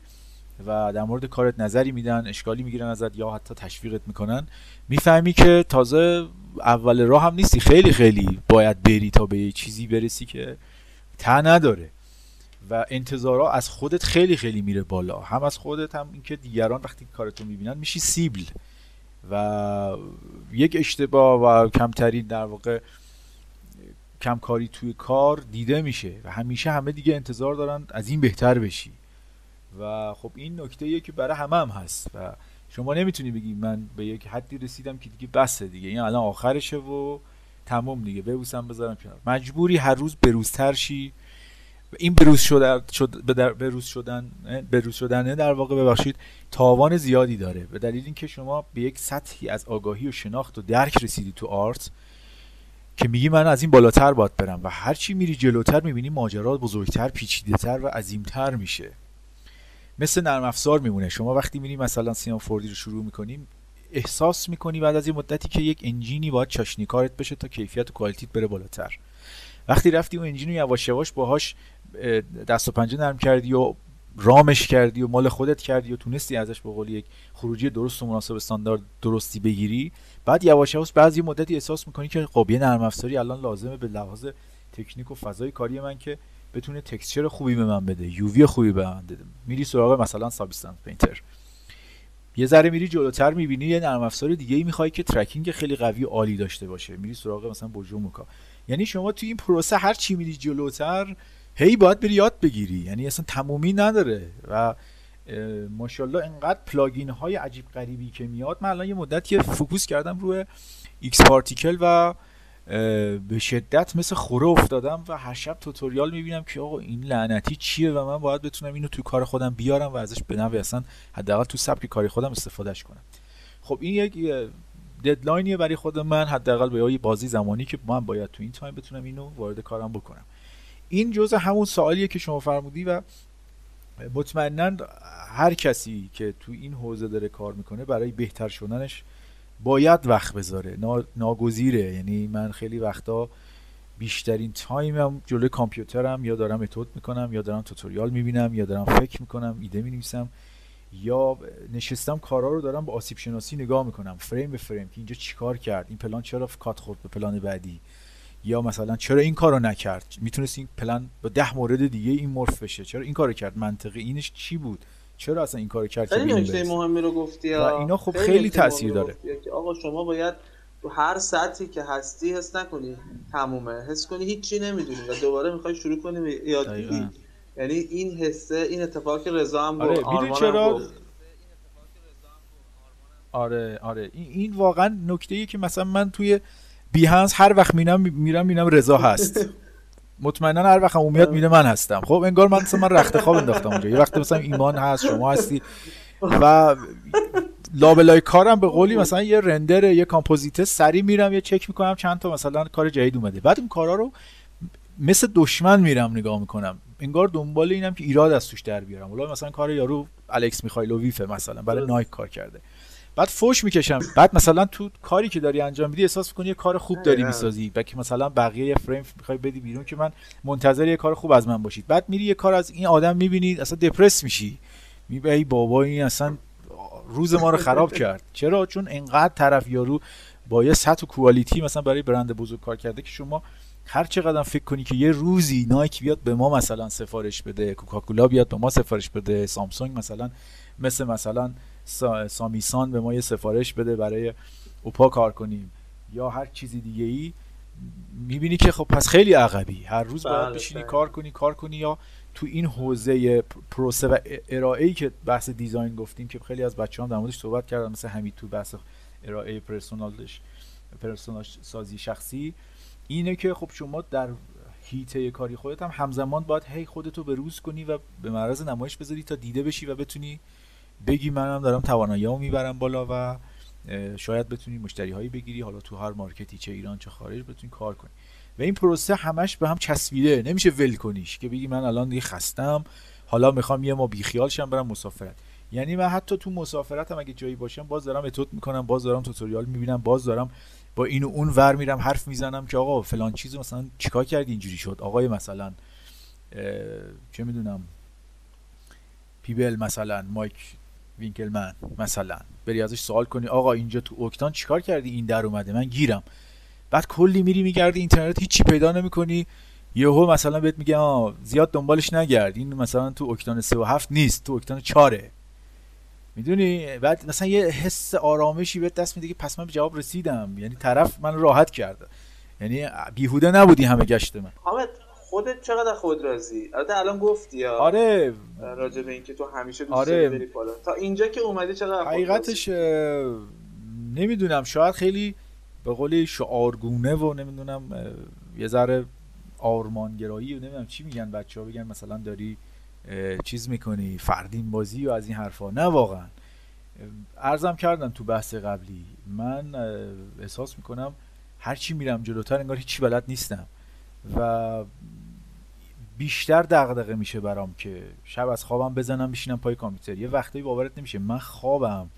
و در مورد کارت نظری میدن اشکالی می‌گیرن ازت یا حتی تشویقت می‌کنن. می‌فهمی که تازه اول راه هم نیستی. خیلی خیلی باید بری تا به یه چیزی برسی که ته نداره. و انتظارا از خودت خیلی خیلی میره بالا. هم از خودت هم اینکه دیگران وقتی کارتو می‌بینن میشی سیبل. و یک اشتباه و کمترین در واقع کمکاری توی کار دیده میشه و همیشه همه دیگه انتظار دارن از این بهتر بشی. و خب این نکته که برای همه هم هست و شما نمی‌تونی بگی من به یک حدی رسیدم که دیگه بسه دیگه. این الان آخرشه و تمام دیگه. ببوسم بذارم کنار. مجبوری هر روز بروزتر شی. و این بروز شدن بروز شدن بروز شدنه در واقع ببخشید تاوان زیادی داره. به دلیل اینکه شما به یک سطحی از آگاهی و شناخت و درک رسیدی تو آرت. که میگی من از این بالاتر باید برم و هرچی میری جلوتر می‌بینی ماجرا بزرگتر پیچیده‌تر و عظیمتر میشه. مثل نرم افزار میمونه. شما وقتی میری مثلا سیام فوردی رو شروع می‌کنی احساس می‌کنی بعد از یه مدتی که یک انجینی باید چاشنی کارت بشه تا کیفیت و کوالیتیت بره بالاتر. وقتی رفتی اون انجین رو یواش یواش باهاش اه، دست و پنجه نرم کردی و رامش کردی و مال خودت کردی و تونستی ازش به قول یک خروجی درست و مناسب استاندارد درستی بگیری. بعد یواش یواش یه مدتی احساس می‌کنی که خب یه نرم افزاری الان لازمه به لحاظ تکنیک و فضای کاری من که بتونه texture خوبی به من بده UV خوبی به من بده. میری سراغ مثلا Substance Painter. یه ذره میری جلوتر می‌بینی یه نرم افزار دیگه ای می‌خوای که tracking خیلی قوی عالی داشته باشه. میری سراغ مثلا Boujou، Mocha یعنی شما تو این پروسه هر چی میری جلوتر هی باید بری یاد بگیری. یعنی اصلا تمومی نداره. و ماشاءالله انقدر plugin های عجیب غریبی که میاد. من الان یه مدتی focus کردم روی X-Particles و به شدت مثل خوره افتادم و هر شب tutorial می‌بینم که آقا این لعنتی چیه و من باید بتونم اینو توی کار خودم بیارم و ازش به اصلا حداقل تو سبک کاری خودم استفادهش کنم. خب این یک deadline یه برای خود من حداقل یه بازه زمانی که من باید تو این تایم بتونم اینو وارد کارم بکنم. این جزء همون سوالیه که شما فرمودی و مطمئنا هر کسی که تو این حوزه داره کار می‌کنه برای بهتر شدنش باید وقت بذاره. نا- ناگزیره. یعنی من خیلی وقتا بیشترین تایمم جلوی کامپیوترم یا دارم اتود می‌کنم یا دارم tutorial می‌بینم یا دارم فکر می‌کنم ایده می‌نویسم یا نشستم کارا رو دارم با آسیب شناسی نگاه می‌کنم فریم به فریم که اینجا چیکار کرد این پلان چرا کات خورد به پلان بعدی. یا مثلا چرا این کارو نکرد می‌تونست این پلن با ده مورد دیگه این مرف بشه چرا این کارو کرد منطقی اینش چی بود چرا اصلا این کارو کرد خیلی نکته؟ مهمی رو گفتی و. اینا خب خیلی مهمی رو داره. که آقا شما باید تو هر سطحی که هستی حس نکنی تمومه حس کنی هیچی نمی‌دونی و دوباره می‌خوای شروع کنی یادگیری. یعنی این حسه این اتفاقی که رضا هم آره گفت آرمان هم چرا. آره آره این, این واقعا نکته ای که مثلا من توی بیهنس هر وقت میرم میرم می‌بینم رضا هست. مطمئنا هر وقت هم میاد میره من هستم. خب انگار من مثلا من رخت خواب انداختم اونجا. یه وقت مثلا ایمان هست شما هستی. و لابلای کارم به قولی مثلا یه رندر یه کامپوزیت سری میرم یه چک می‌کنم چند تا مثلا کار جدید اومده. بعد اون کارا رو مثل دشمن میرم نگاه می‌کنم. انگار دنبال اینم که ایراد از توش در بیارم. ولی مثلا کار یارو الکس میخایلوویفه مثلا برای نایک کار کرده. بعد فوش می‌کشم. بعد مثلا تو کاری که داری انجام میدی احساس می‌کنی یه کار خوب داری. می‌سازی. و که مثلا بقیه یه فریم می‌خوای بدی بیرون که من منتظر یه کار خوب از من باشید. بعد میری یه کار از این آدم می‌بینی اصلا دپرس میشی. می‌بینی ای بابا این اصلا روز ما رو خراب کرد. چرا؟ چون انقدر طرف یارو با یه سطح و کوالیتی مثلا برای برند بزرگ کار کرده که شما هر چقدر فکر کنی که یه روزی نایک بیاد به ما مثلا سفارش بده کوکاکولا بیاد به ما سفارش بده سامسونگ مثلا مثل مثلا سامیسان به ما یه سفارش بده برای اوپا کار کنیم. یا هر چیزی دیگه ای. می‌بینی که خب پس خیلی عقبی. هر روز باید بله، بشینی بله. کار کنی کار کنی. یا تو این حوزه پروسه و ارائه ای که بحث دیزاین گفتیم که خیلی از بچه هم در موردش صحبت کردن مثل همین تو بحث ارائه پرسونالش پرسونال سازی شخصی. اینه که خب شما در هیته کاری خودت هم همزمان باید هی خودتو به روز کنی و به معرض نمایش بذاری تا دیده بشی و بتونی بگی منم دارم تواناییامو می‌برم بالا و شاید بتونی مشتری هایی بگیری حالا تو هر مارکتی چه ایران چه خارج بتونی کار کنی. و این پروسه همش به هم چسبیده نمیشه ول کنیش که بگی من الان دیگه خستم حالا می‌خوام یه ما بیخیال شم برم مسافرت. یعنی من حتی تو مسافرتم اگه جایی باشم باز دارم اتوت می‌کنم باز دارم توتوریال می‌بینم باز دارم با این و اون ور میرم حرف می‌زنم که آقا فلان چیز مثلا چیکار کردی اینجوری شد؟ آقای مثلا چه می‌دونم پیبل مثلا مایک وینکلمن مثلا. بری ازش سوال کنی آقا اینجا تو اوکتان چیکار کردی؟ این در اومده من گیرم. بعد کلی میری میگردی اینترنت هیچی پیدا نمی‌کنی. یهو مثلا بهت میگه زیاد دنبالش نگرد. این مثلا تو اوکتان 3 و 7 نیست تو اوکتان 4 می‌دونی؟ بعد مثلا یه حس آرامشی بهت دست میده که پس من به جواب رسیدم. یعنی طرف من راحت کرده یعنی بیهوده نبودی همه گشت من. خودت چقدر خود راضی؟ البته الان گفتی یا آره. راجع به اینکه تو همیشه دوست آره. بری بالا. تا اینجا که اومدی چقدر حقیقتش نمی‌دونم. شاید خیلی به قول شعارگونه و نمی‌دونم یه ذره آرمانگرایی و نمی‌دونم چی میگن بچه ها بگن مثلا داری چیز می‌کنی فردین بازی و از این حرفا. نه واقعا. ارزم کردم تو بحث قبلی. من احساس می‌کنم هرچی میرم جلوتر انگار هیچی بلد نیستم. و بیشتر دغدغه میشه برام که شب از خوابم بزنم بشینم پای کامپیوتر. یه وقتایی باورت نمیشه من خوابم.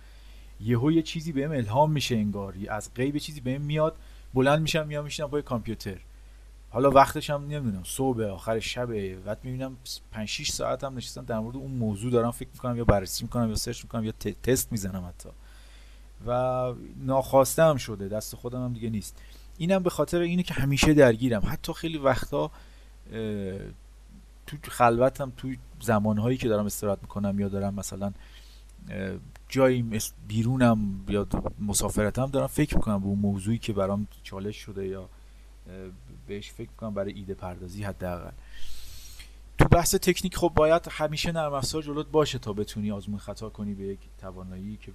یهو یه چیزی بهم الهام میشه انگار. از غیب چیزی بهم میاد بلند میشم میام میشینم پای کامپیوتر. حالا وقتش هم نمی‌دونم صبح آخر شب بعد می‌بینم 5 6 ساعت هم نشستم در مورد اون موضوع دارم فکر می‌کنم یا بررسی می‌کنم یا سرچ می‌کنم یا تست می‌زنم حتی. و ناخواسته هم شده دست خودم هم دیگه نیست. اینم به خاطر اینه که همیشه درگیرم. حتی خیلی وقتا تو خلوتم تو زمانهایی که دارم استراحت می‌کنم یا دارم مثلا جایی بیرونم یا مسافرتم دارم فکر می‌کنم به اون موضوعی که برام چالش شده یا بهش فکر کنم برای ایده پردازی حداقل. تو بحث تکنیک خب باید همیشه نرم افزار جلوت باشه تا بتونی آزمون خطا کنی به یک توانایی که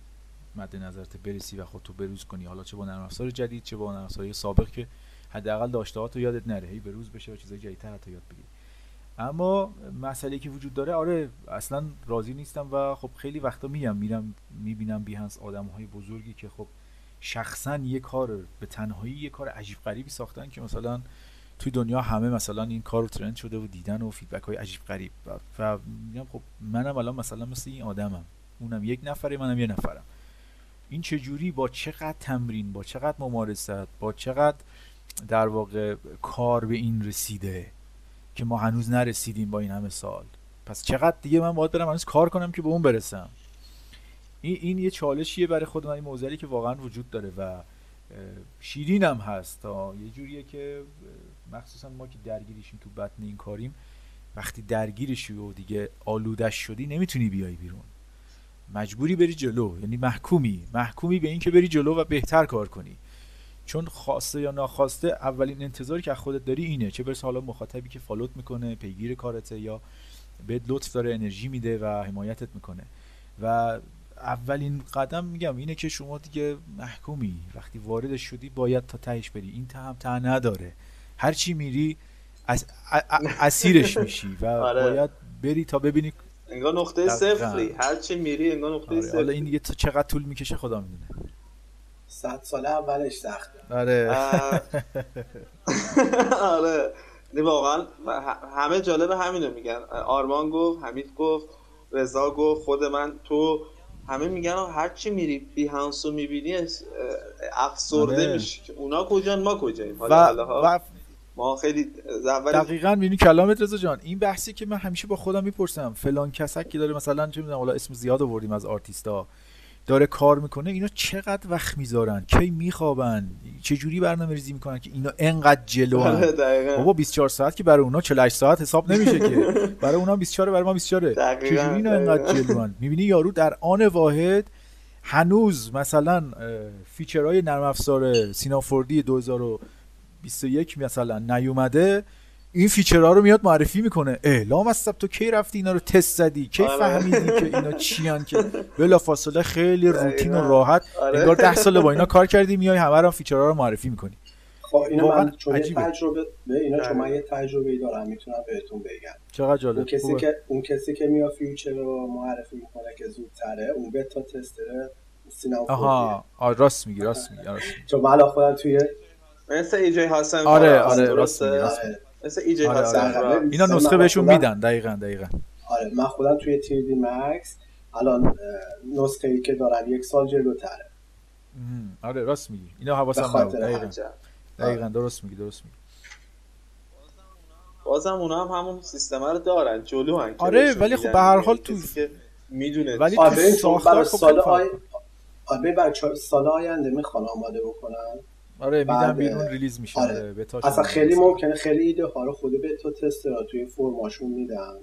مد نظرت برسی و خودتو بروز کنی. حالا چه با نرم افزار جدید چه با نرم افزار سابق که حداقل داشته تو یادت نره. هی بروز بشه و چیزای جدیدتر حتی یاد بگیری. اما مسئله که وجود داره آره اصلا راضی نیستم و خب خیلی وقتا میگم میرم می‌بینم بیهنس آدم های بزرگی که خب شخصا یه کار به تنهایی یه کار عجیب غریبی ساختن که مثلا توی دنیا همه مثلا این کار رو ترند شده و دیدن و فیدبک های عجیب غریب. و میگم خب منم الان مثلا مثل این آدمم. اونم یک نفره منم یه نفرم. این چجوری با چقدر تمرین؟ با چقدر ممارست؟ با چقدر در واقع کار به این رسیده؟ که ما هنوز نرسیدیم با این همه سال. پس چقدر دیگه من باید برم هنوز کار کنم که به اون برسم. این, این یه چالشیه برای خود من این که واقعا وجود داره و شیرین هم هست تا یه جوریه که مخصوصا ما که درگیریشیم تو بطن این کاریم وقتی درگیرشی و دیگه آلودش شدی نمی‌تونی بیای بیرون. مجبوری بری جلو یعنی محکومی. محکومی به اینکه بری جلو و بهتر کار کنی. چون خواسته یا ناخواسته اولین انتظاری که از خودت داری اینه. چه برسه حالا مخاطبی که فالوت می‌کنه پیگیر کارته یا بهت لطف داره انرژی میده و حمایتت می‌کنه. و اولین قدم میگم اینه که شما دیگه محکومی. وقتی وارد شدی باید تا تهش بری. این ته هم ته نداره. هرچی میری از اسیرش میشی و آره. باید بری تا ببینی انگار نقطه صفری. هرچی میری انگار نقطه آره. صفری حالا این دیگه چقدر طول می‌کشه خدا می‌دونه. صد ساله اولش سخته. آره. آره. واقعا همه جالب همینو میگن. آرمان گفت حمید گفت رضا گفت خود من تو. همه میگن هر چی میری بیهانسو می‌بینی افسرده آره. میشی. اونا کجان ما کجاییم؟ حالا ما خیلی دقیقا می‌بینی کلامت رضا جان. این بحثی که من همیشه با خودم می‌پرسم فلان کسک که داره مثلا چه می‌دونم حالا اسم زیاد آوردیم از آرتیستا. داره کار می‌کنه اینا چقدر وقت می‌ذارن؟ کی میخوابن؟ چه جوری برنامه ریزی می‌کنن که اینا انقدر جلو آره،. بابا 24 ساعت که برای اونا 48 ساعت حساب نمیشه که. برای اونا 24 برای ما 24 دقیقاً، چجوری اینا انقدر جلوان می‌بینی یارو در آن واحد هنوز مثلا feature های نرم افزار Cinema 4D 2021 مثلا نیومده. این feature ها رو میاد معرفی می‌کنه اعلام از تو کی رفتی اینا رو تست زدی کی آره. فهمیدی که اینا چیان که بلا فاصله خیلی روتین و. راحت آره. انگار 10 سال با اینا کار کردی میای همه رو فیچرها رو معرفی می‌کنی خب واقعاً من چون یه عجیبه. تجربه به اینا چون. من یه تجربه دارم می‌تونم بهتون بگم چقدر جالب اون کسی خوبه. که اون کسی که میاد فیوچر رو معرفی می‌کنه که زودتره اون بتا تستر سینما آها آه راست میگی راست میگی راست میگی چون من الان خودم توی مثل ای جی هاسن آره، آره،؟ راست میگی، راست آره, مثل آره، آره. اینا نسخه بهشون خودم- میدن دقیقا دقیقا آره من خودم توی تیردی مکس الان نسخه ای که دارم یک سال جلوتره. آره راست میگی اینا حواسم نبود دقیقا. دقیقا درست میگی درست میگی بازم اونا هم همون سیستم رو دارن جلو هن آره، ولی خب به هر. حال کسی تو- می‌دونه ولی آره تو ساختار برای خب. آره سال آینده می‌خوان آماده بکنن آره میدن بعد- بیرون ریلیز میشه آره. آره بتاش اصلا خیلی. ممکنه خیلی ایده ها رو خود بتا تسترها توی فرماشون میدن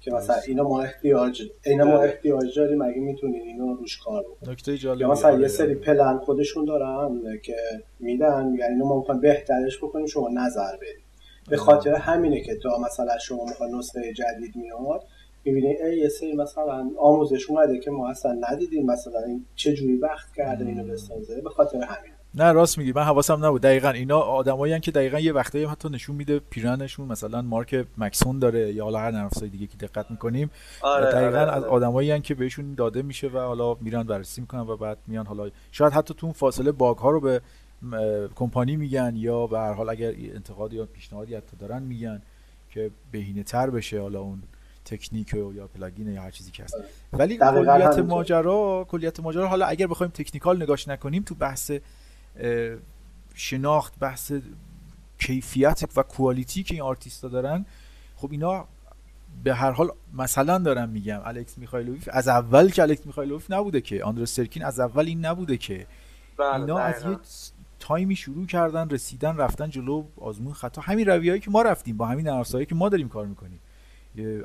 که مثلا. اینا ما احتیاج اینا ما آره. احتیاج داریم اگه می‌تونین اینو روش کار بکنین نکته جالبی یا مثلا آره، یه سری آره. پلن خودشون دارن که میدن میگن اینو ما می‌خوایم بهترش بکنیم شما نظر بدید به آره. خاطر همینه که تا مثلا شما می‌خوای نسخه جدید میاد می‌بینی ای یه سری مثلا آموزش اومده که ما اصلا ندیدیم مثلا این چه جوری وقت کرده اینو بسازه به خاطر همین نه راست میگی. من حواسم نبود. دقیقا اینا آدمایی که دقیقا یه وقتایی حتی نشون میده پیرهنشون مثلا مارک Maxon داره یا حالا هر نرم افزاری دیگه که دقت می‌کنیم. آره، دقیقا آره، از آره. آدمایی که بهشون داده میشه و حالا میرن بررسی می‌کنن و بعد میان حالا شاید حتی تو اون فاصله bug ها رو به کمپانی میگن یا به هر حال اگر انتقاد یا پیشنهادی حتی دارن میگن که بهینه تر بشه حالا اون تکنیک و یا plugin یا هر چیزی که هست. ولی دقیقاً کلیت. ماجرا کلیت ماجرا حالا اگر بخوایم technical نگاش نکنیم تو بحث شناخت بحث کیفیت و کوالیتی که این آرتیستا دارن خب اینا به هر حال مثلا دارم میگم الکس میخایلوف از اول که الکس میخایلوف نبوده که. آندرس سرکین از اول این نبوده که. بله، اینا از. یه تایمی شروع کردن رسیدن رفتن جلو آزمون خطا همین رویهایی که ما رفتیم با همین نرسایی که ما داریم کار می‌کنیم.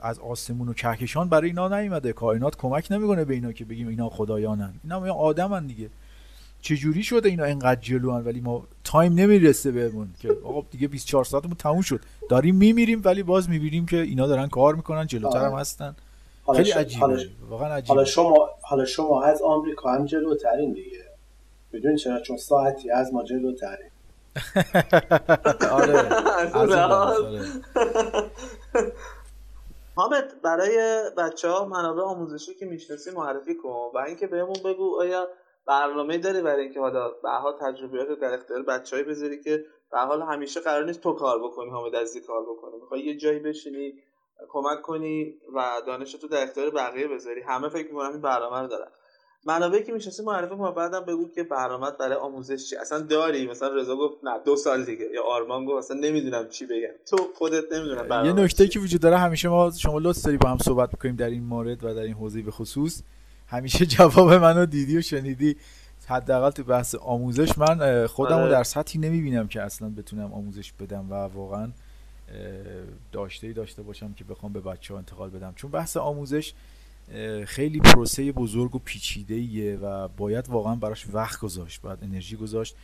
از آسمون و کهکشان برای اینا نیومده. کائنات کمک نمی‌کنه به اینا که بگیم اینا خدایانن. اینا آدمن دیگه. چجوری شده اینا اینقدر جلوان؟ ولی ما تایم نمی‌رسه بهمون که آقا دیگه 24 ساعتمون تموم شد. داریم میمیریم ولی باز می‌بینیم که اینا دارن کار می‌کنن جلوتر هم آره. هستن. حالا خیلی عجیبه. حالا- واقعا حالا عجیبه شما حالا شما از آمریکا هم جلوترین دیگه. بدون چرا؟ چون ساعتی از ما جلوترین آره. آره. حامد برای بچه ها منابع آموزشی که می‌شناسی معرفی کن و اینکه بهمون بگو آیا برنامه داری برای اینکه حالا به حال تجربیات رو در اختیار بچه‌ای بذاری که به حال همیشه قرار نیست تو کار بکنی حامد عزیزی کار بکنه می‌خوای یه جایی بشینی کمک کنی و دانش تو در اختیار بقیه بذاری. همه فکر می‌کنم این برنامه رو دارن. منابعی که می‌شناسی معرفی کن بعدم بگو که برنامه برای آموزش چی اصلا داری؟ مثلا رضا گفت نه دو سال دیگه. یا آرمان گفت اصلا نمی‌دونم چی بگم. تو خودت نمی‌دونم یه نکته. که وجود داره همیشه ما شما لطف داری با هم صحبت بکنیم در این مورد و در این حوزه به خصوص. همیشه جواب منو دیدی و شنیدی. حداقل تو بحث آموزش من خودم رو آره. در سطحی نمی‌بینم که اصلا بتونم آموزش بدم و واقعا داشته ای داشته باشم که بخوام به بچه ها انتقال بدم. چون بحث آموزش خیلی پروسه بزرگ و پیچیده ایه و باید واقعا براش وقت گذاشت باید انرژی گذاشت.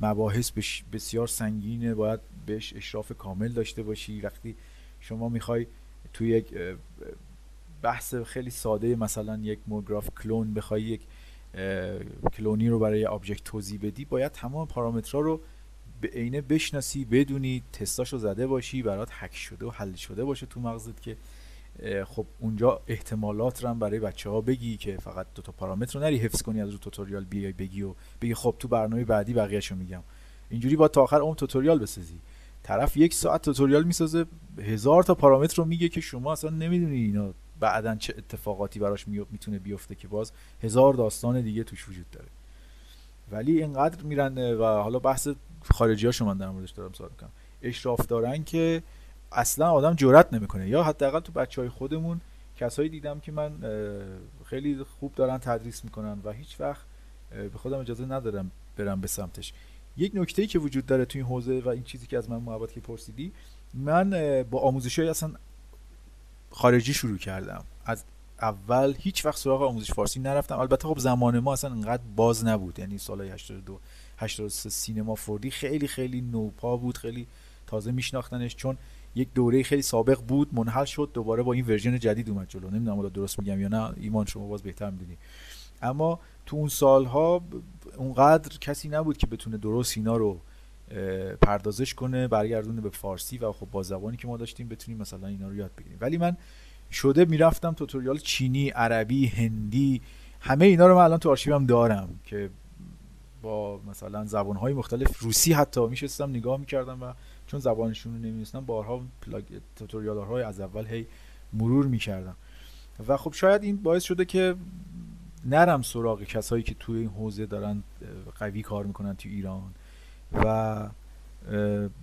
مباحث بش- بسیار سنگینه باید بهش اشراف کامل داشته باشی. وقتی شما می‌خوای توی یک بحث خیلی ساده مثلا یک MoGraph clone بخوای یک کلونی رو برای object توضیح بدی باید تمام پارامترها رو به عینه بشناسی بدونی تستاشو زده باشی برات حک شده و حل شده باشه تو مغزت که خب اونجا احتمالات رو هم برای بچه ها بگی که فقط دو تا پارامتر رو نری حفظ کنی از رو tutorial بیای بگی و بگی خب تو برنامه بعدی بقیه‌شو میگم. اینجوری تا آخر عمر tutorial بسازی. طرف یک ساعت توتوریال می‌سازه هزار تا پارامتر رو میگه که شما اصلا نمی‌دونی اینا بعدا چه اتفاقاتی براش می- می‌تونه بیفته که باز هزار داستان دیگه توش وجود داره. ولی اینقدر میرن و حالا بحث خارجی ها من در موردش دارم صحبت می‌کنم. اشراف دارن که اصلا آدم جرئت نمی‌کنه. یا حداقل تو بچه های خودمون کسایی دیدم که من خیلی خوب دارن تدریس می‌کنن و هیچ وقت به خودم اجازه ندارم برم به سمتش. یک نکته ای که وجود داره توی این حوزه و این چیزی که از من محبت که پرسیدی من با آموزش های اصلا خارجی شروع کردم. از اول هیچ وقت سراغ آموزش فارسی نرفتم. البته خب زمان ما اصلا انقدر باز نبود. یعنی سال 82 83 سینما فوردی خیلی خیلی نوپا بود خیلی تازه میشناختنش. چون یک دوره خیلی سابق بود منحل شد دوباره با این ورژن جدید اومد جلو. نمی‌دونم درست میگم یا نه ایمان شما باز بهتر می‌دونی. اما تو اون سالها اونقدر کسی نبود که بتونه درست اینا رو پردازش کنه برگردونه به فارسی و خب با زبانی که ما داشتیم بتونیم مثلا اینا رو یاد بگیریم. ولی من شده می‌رفتم توتوریال چینی عربی هندی همه اینا رو من الان تو آرشیوم دارم که با مثلا زبانهای مختلف روسی حتی میشستم نگاه می‌کردم و چون زبانشون رو نمی‌دونستم بارها پلاگ... توتوریال های از اول هی مرور می‌کردم. و خب شاید این باعث شده که نرم سراغ کسایی که توی این حوزه دارن قوی کار می‌کنن تو ایران. و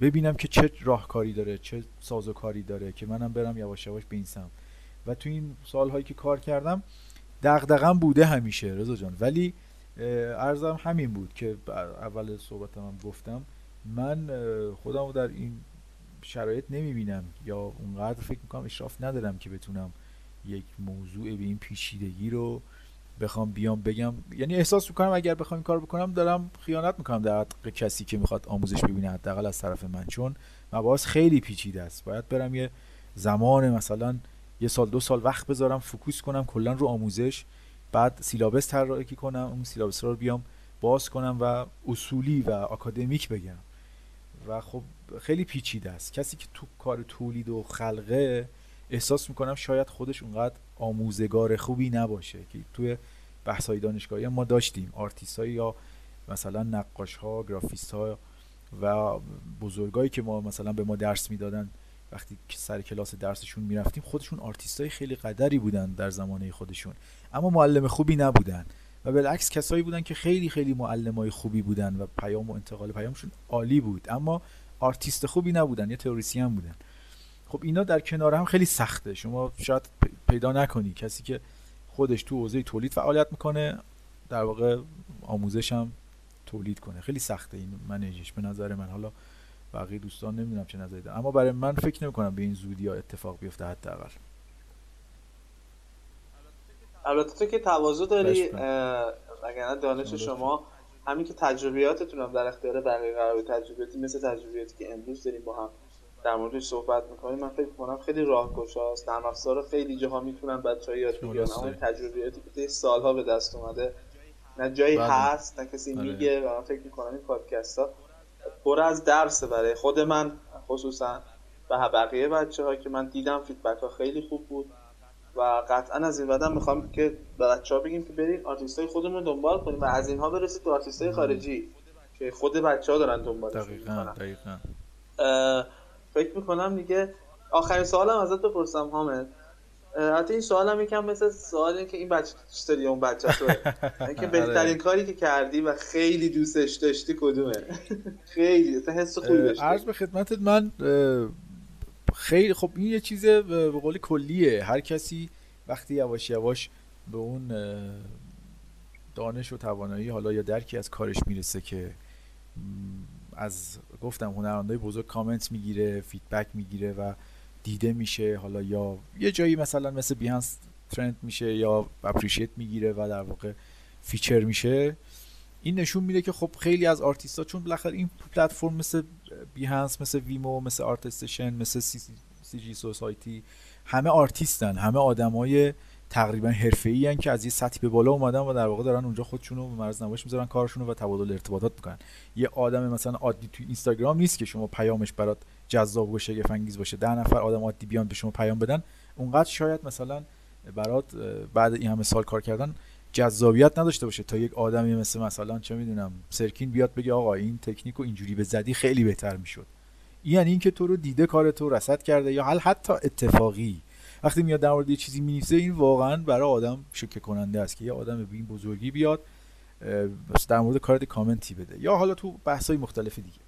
ببینم که چه راهکاری داره چه سازوکاری داره که منم برم یواش یواش به این و تو این سالهایی که کار کردم دغدغم بوده همیشه رضا جان. ولی ارزم همین بود که اول صحبتم هم گفتم من خودم رو در این شرایط نمی‌بینم یا اونقدر فکر می‌کنم اشراف ندارم که بتونم یک موضوع به این پیچیدگی رو بخوام بیام بگم. یعنی احساس می‌کنم اگر بخوام این کار بکنم دارم خیانت می‌کنم در حق کسی که می‌خواد آموزش ببینه حداقل از طرف من. چون مباحث خیلی پیچیده است. باید برم یه زمان مثلا یه سال دو سال وقت بذارم focus کنم کلا رو آموزش بعد syllabus طراحی کنم اون syllabus رو بیام باز کنم و اصولی و آکادمیک بگم. و خب خیلی پیچیده است. کسی که تو کار تولید و خلقه احساس می‌کنم شاید خودش اونقدر آموزگار خوبی نباشه که توی بحث های دانشگاهی ما داشتیم. آرتیست یا مثلا نقاش ها گرافیست ها و بزرگایی که ما مثلا به ما درس می‌دادن وقتی سر کلاس درسشون می‌رفتیم خودشون آرتیست های خیلی قدری بودن در زمانه خودشون. اما معلم خوبی نبودن و بالعکس کسایی بودن که خیلی خیلی معلم های خوبی بودن و پیام و انتقال پیامشون عالی بود. اما آرتیست خوبی نبودن یا تئوریسین بودن. خب اینا در کنار هم خیلی سخته. شما شاید پیدا نکنی. کسی که خودش تو حوزه تولید فعالیت می‌کنه در واقع آموزش هم تولید کنه. خیلی سخته این manage ش به نظر من. حالا بقیه دوستان نمی‌دونم چه نظری دارن. اما برای من فکر نمی‌کنم به این زودی ها اتفاق بیفته حداقل. البته تو که تواضع داری اگر دانش شما همین که تجربیاتتون هم در اختیار بقیه قرار تجربیاتی مثل تجربیاتی که امروز داریم با هم در موردش صحبت می‌کنیم. من فکر کنم خیلی راهگشاست. نرم افزار خیلی جاها می‌تونن بچه‌ها یاد بگیرن. اما تجربیاتی که سالها به دست اومده نه جایی بله. هست نه کسی آره. میگه و من فکر می‌کنم این پادکست ها پر از درس برای خود من خصوصا و بقیه بچه ها که من دیدم فیدبک ها خیلی خوب بود و قطعا از این بعدم می‌خوام که به بچه ها بگیم که برید آرتیست های خودمون رو دنبال کنیم و از اینها برسید به آرتیست های خارجی که خود بچه ها دارن دنبال دقیقا دقیقا. فکر می‌کنم دیگه آخرین سوالم ازت بپرسم حامد. حتی این سوال هم یکم مثل سوال که این بچه دوست داری اون بچه تو اینکه بهترین آره. کاری که کردی و خیلی دوستش داشتی کدومه؟ خیلی حس خوبی داشتی. عرض به خدمتت من خیلی خب این یه چیز به قول کلیه. هر کسی وقتی یواش یواش به اون دانش و توانایی حالا یا درکی از کارش می‌رسه که از گفتم هنرمندای بزرگ کامنت می‌گیره feedback می‌گیره و دیده میشه. حالا یا یه جایی مثلا مثل Behance trend میشه یا appreciate می‌گیره و در واقع feature میشه. این نشون میده که خب خیلی از آرتیست ها چون بالاخره این پلتفرم مثل Behance مثل Vimeo مثل ArtStation مثل C, CG Society همه آرتیستن همه آدمای تقریبا حرفه‌ای که از یه سطحی به بالا اومدن و در واقع دارن اونجا خودشونو به معرض نمایش می‌ذارن کارشونو و تبادل ارتباطات می‌کنن. یه آدم مثلا عادی تو اینستاگرام نیست که شما پیامش برات جذاب و شگفت انگیز باشه. ده نفر آدم عادی بیان به شما پیام بدن اونقدر شاید مثلا برات بعد این همه سال کار کردن جذابیت نداشته باشه تا یک آدمی مثل مثلا چه می‌دونم سرکین بیاد بگه آقا این تکنیک رو اینجوری می‌زدی خیلی بهتر می‌شد. یعنی اینکه تو رو دیده کار تو رصد کرده یا حل حتی اتفاقی وقتی میاد در مورد یه چیزی می‌نویسه این واقعا برای آدم شوکه کننده است که یه آدم به این بزرگی بیاد در مورد کارت کامنتی بده. یا حالا تو بحث های مختلف دیگه.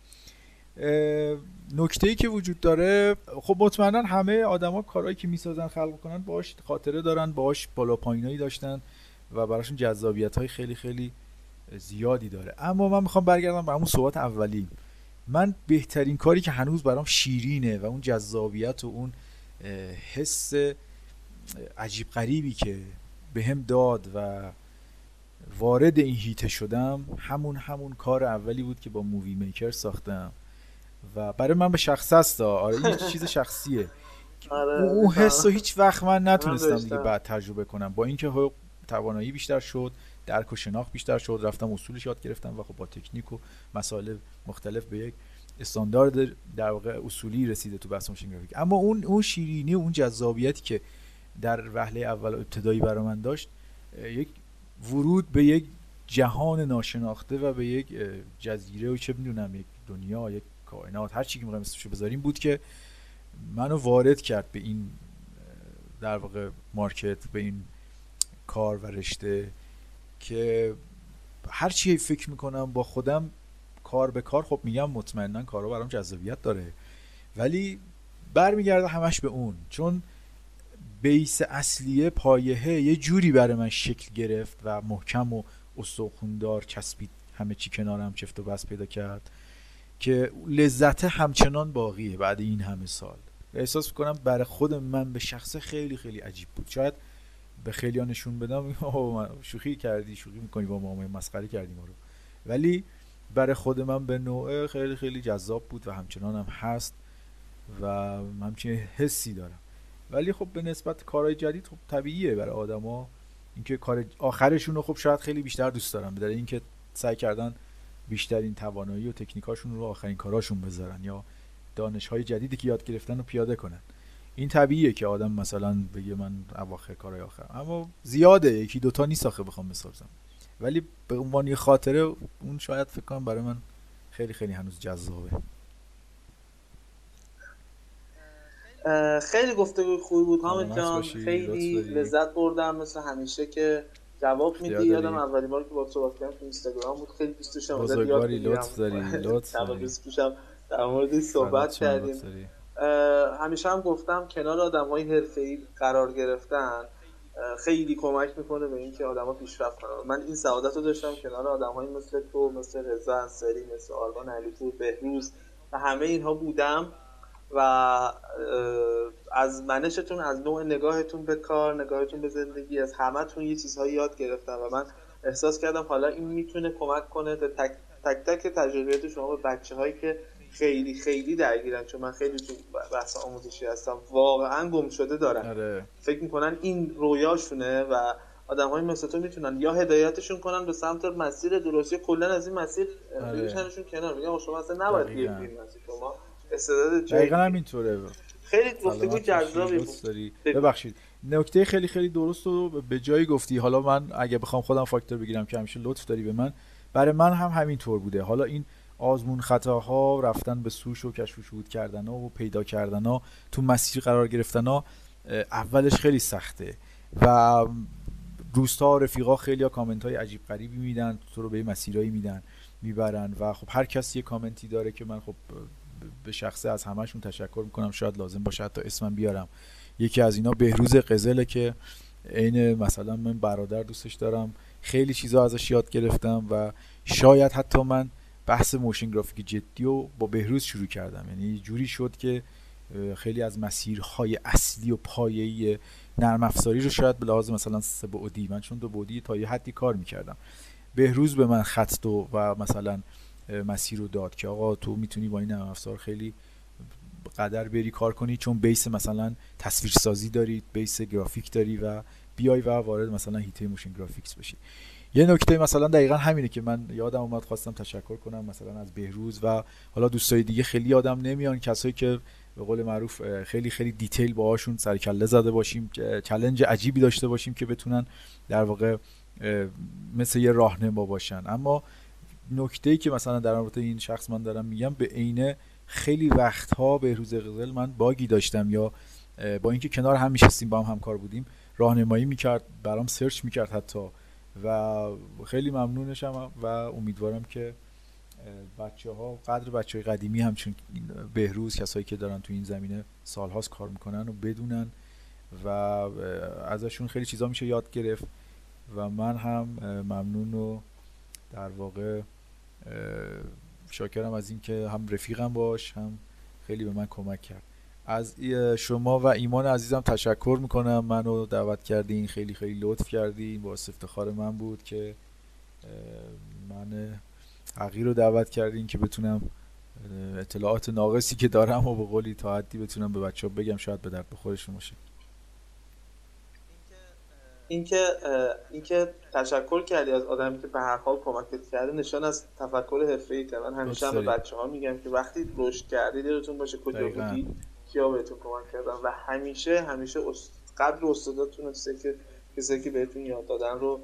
نکته ای که وجود داره خب مطمئنا همه آدما کارهایی که می‌سازن خلق کنن باش خاطره دارن باش بالا پایینایی داشتن و براشون جذابیت های خیلی خیلی زیادی داره. اما من می‌خوام برگردم به همون صحبت اولی من بهترین کاری که هنوز برام شیرینه و اون جذابیت و اون حس عجیب غریبی که به هم داد و وارد این هیته شدم همون همون کار اولی بود که با مووی میکر ساختم. و برای من به شخص است آره یه چیز شخصیه. آره اون حس هیچ وقت من نتونستم دیگه بعد تجربه کنم. با اینکه توانایی بیشتر شد درک و شناخت بیشتر شد رفتم اصولش یاد گرفتم و خب با تکنیک و مسائل مختلف به یک استاندارد در واقع اصولی رسیده تو بحث ماشین گرافیک. اما اون اون شیرینی و اون جذابیتی که در وهله اول ابتدایی برای من داشت یک ورود به یک جهان ناشناخته و به یک جزیره و چه می‌دونم یک دنیا یک کائنات هر چی که می‌خوایم اسمشو بذاریم بود که منو وارد کرد به این در واقع مارکت به این کار و رشته که هر چی فکر می‌کنم با خودم کار به کار خب میگم مطمئنا کارا برام جذابیت داره. ولی برمیگرده همش به اون. چون بیس اصلیه پایهه یه جوری برای من شکل گرفت و محکم و استخوندار چسبید همه چی کنارم چفت و بس پیدا کرد که لذت همچنان باقیه بعد این همه سال. احساس می‌کنم برای خود من به شخص خیلی خیلی عجیب بود. شاید به خیلی نشون بدم. شوخی کردی شوخی می‌کنی با ما مسخره کردیم رو. ولی برای خود من به نوع خیلی خیلی جذاب بود و همچنان هم هست و همچنین حسی دارم. ولی خب به نسبت کارهای جدید خب طبیعیه برای آدما. اینکه کار آخرشون رو خب شاید خیلی بیشتر دوست دارم بداره اینکه سعی کردن بیشترین توانایی و تکنیکاشون رو آخرین کاراشون بذارن یا دانش های جدیدی که یاد گرفتن رو پیاده کنن. این طبیعیه که آدم مثلا بگه من اواخر کارهای آخر اما زیاده یکی دوتا نیست آخه بخوام بسازم ولی به عنوان یه خاطره اون شاید فکر کنم برای من خیلی خیلی هنوز جذابه. خیلی گفتگوی خوبی بود حامد جان. خیلی لذت بردم مثل همیشه که جواب میدی. یادم اولین بار که با صحبت کردم تو اینستاگرام بود. خیلی دوست داشتم بزرگواری لطف داری لطف داری. در مورد صحبت کردیم. همیشه هم گفتم کنار آدم های حرفه‌ای قرار گرفتن خیلی کمک می‌کنه به اینکه آدما پیشرفت کنن. من این سعادت رو داشتم کنار آدمهایی مثل تو مثل رضا انصاری مثل آرمان علیپور بهروز و همه اینها بودم و از منشتون از نوع نگاهتون به کار نگاهتون به زندگی از همتون یه چیزهایی یاد گرفتم و من احساس کردم حالا این می‌تونه کمک کنه به تک تک, تک تجربیات شما به بچه هایی که خیلی خیلی درگیرن چون من خیلی تو بحث آموزشی هستم. واقعا گم شده دارن. آره. فکر می‌کنن این رویاشونه و آدم های مثل تو می‌تونن یا هدایتشون کنن به سمت مسیر درستی کلا از این مسیر آره. بکشنشون کنار. میگم شما اصلا نباید بیاید شما استعداد دقیقا همینطوره. خیلی گفتگو جذابی بود. ببخشید. نکته خیلی خیلی درست رو به جایی گفتی. حالا من اگه بخوام خودم فاکتور بگیرم که همیشه لطف داری به من. برای من هم همینطور بوده. حالا این آزمون خطاها رفتن به سوش و کشف شهود کردن و پیدا کردن ها تو مسیر قرار گرفتن ها اولش خیلی سخته و روستا رفیقا خیلی ها کامنت های عجیب غریبی میدن تو رو به مسیرهایی میدن می‌برن و خب هر کسی یه کامنتی داره که من خب به شخصه از همشون تشکر می‌کنم شاید لازم باشه حتی اسمم بیارم. یکی از اینا بهروز قزله که عین مثلا من برادر دوستش دارم خیلی چیزا ازش یاد گرفتم و شاید حتی من بحث موشن گرافیک جدی و با بهروز شروع کردم. یعنی جوری شد که خیلی از مسیرهای اصلی و پایه‌ای نرم افزاری رو شاید به لحاظ مثلا سه بعدی من چون دو بعدی تا یه حدی کار می‌کردم. بهروز به من خط و و مثلا مسیر رو داد که آقا تو می‌تونی با این نرم افزار خیلی قدر بری کار کنی چون base مثلا تصویر سازی داری base گرافیک داری و بیای و وارد مثلا حیطه motion graphics بشی. یه نکته مثلا دقیقا همینه که من یادم اومد خواستم تشکر کنم مثلا از بهروز و حالا دوستای دیگه خیلی یادم نمیان کسایی که به قول معروف خیلی خیلی detail باهاشون سر کله زده باشیم challenge عجیبی داشته باشیم که بتونن در واقع مثل یه راهنما باشن. اما نکته ای که مثلا در مورد این شخص من دارم میگم به عینه خیلی وقتها بهروز غزل من bug ی داشتم یا با اینکه کنار هم میشستیم با هم همکار بودیم راهنمایی می‌کرد برام سرچ می‌کرد حتی. و خیلی ممنونشم و امیدوارم که بچه ها قدر بچه های قدیمی همچون بهروز کسایی که دارن تو این زمینه سالهاست کار می‌کنن و بدونن و ازشون خیلی چیزا میشه یاد گرفت و من هم ممنون و در واقع شاکرم از اینکه هم رفیقم باش هم خیلی به من کمک کرد. از شما و ایمان عزیزم تشکر می‌کنم. منو دعوت کردین خیلی خیلی لطف کردین. با افتخار من بود که من حقیر رو دعوت کردین که بتونم اطلاعات ناقصی که دارم و به قولی تا حدی بتونم به بچه ها بگم. شاید به درد بخورشون باشه. اینکه اینکه تشکر کردی از آدمی که به هر حال کمکت کرده نشان از تفکر حرفه‌ای من همیشه هم به بچه ها میگم که وقتی رشد کردی دلتون باشه کجا بودی. کیا بهتون کمک کردن و همیشه همیشه قدر استاداتون که کسی که بهتون یاد دادن رو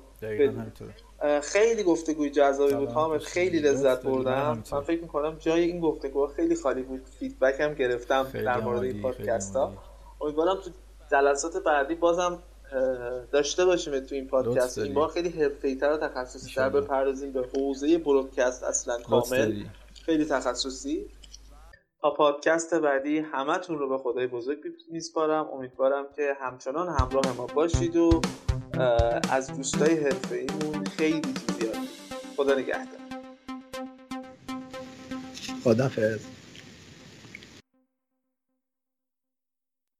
خیلی گفتگوی جذابی بود. حامد خیلی لذت بردم. من فکر می‌کنم جای این گفتگو خیلی خالی بود. فیدبک هم گرفتم در مورد این پادکست ها امیدوارم تو جلسات بعدی بازم داشته باشیم تو این پادکست. این بار خیلی حرفه‌ای‌تر و تخصصی‌تر بپردازیم به حوزه برودکست اصلا کامل. خیلی تخصصی. تا پادکست بعدی همتون رو به خدای بزرگ میسپارم. امیدوارم که همچنان همراه ما باشید و از دوستای حرفه‌ایمون خیلی چیزی خدا نگهدار. خدافظ.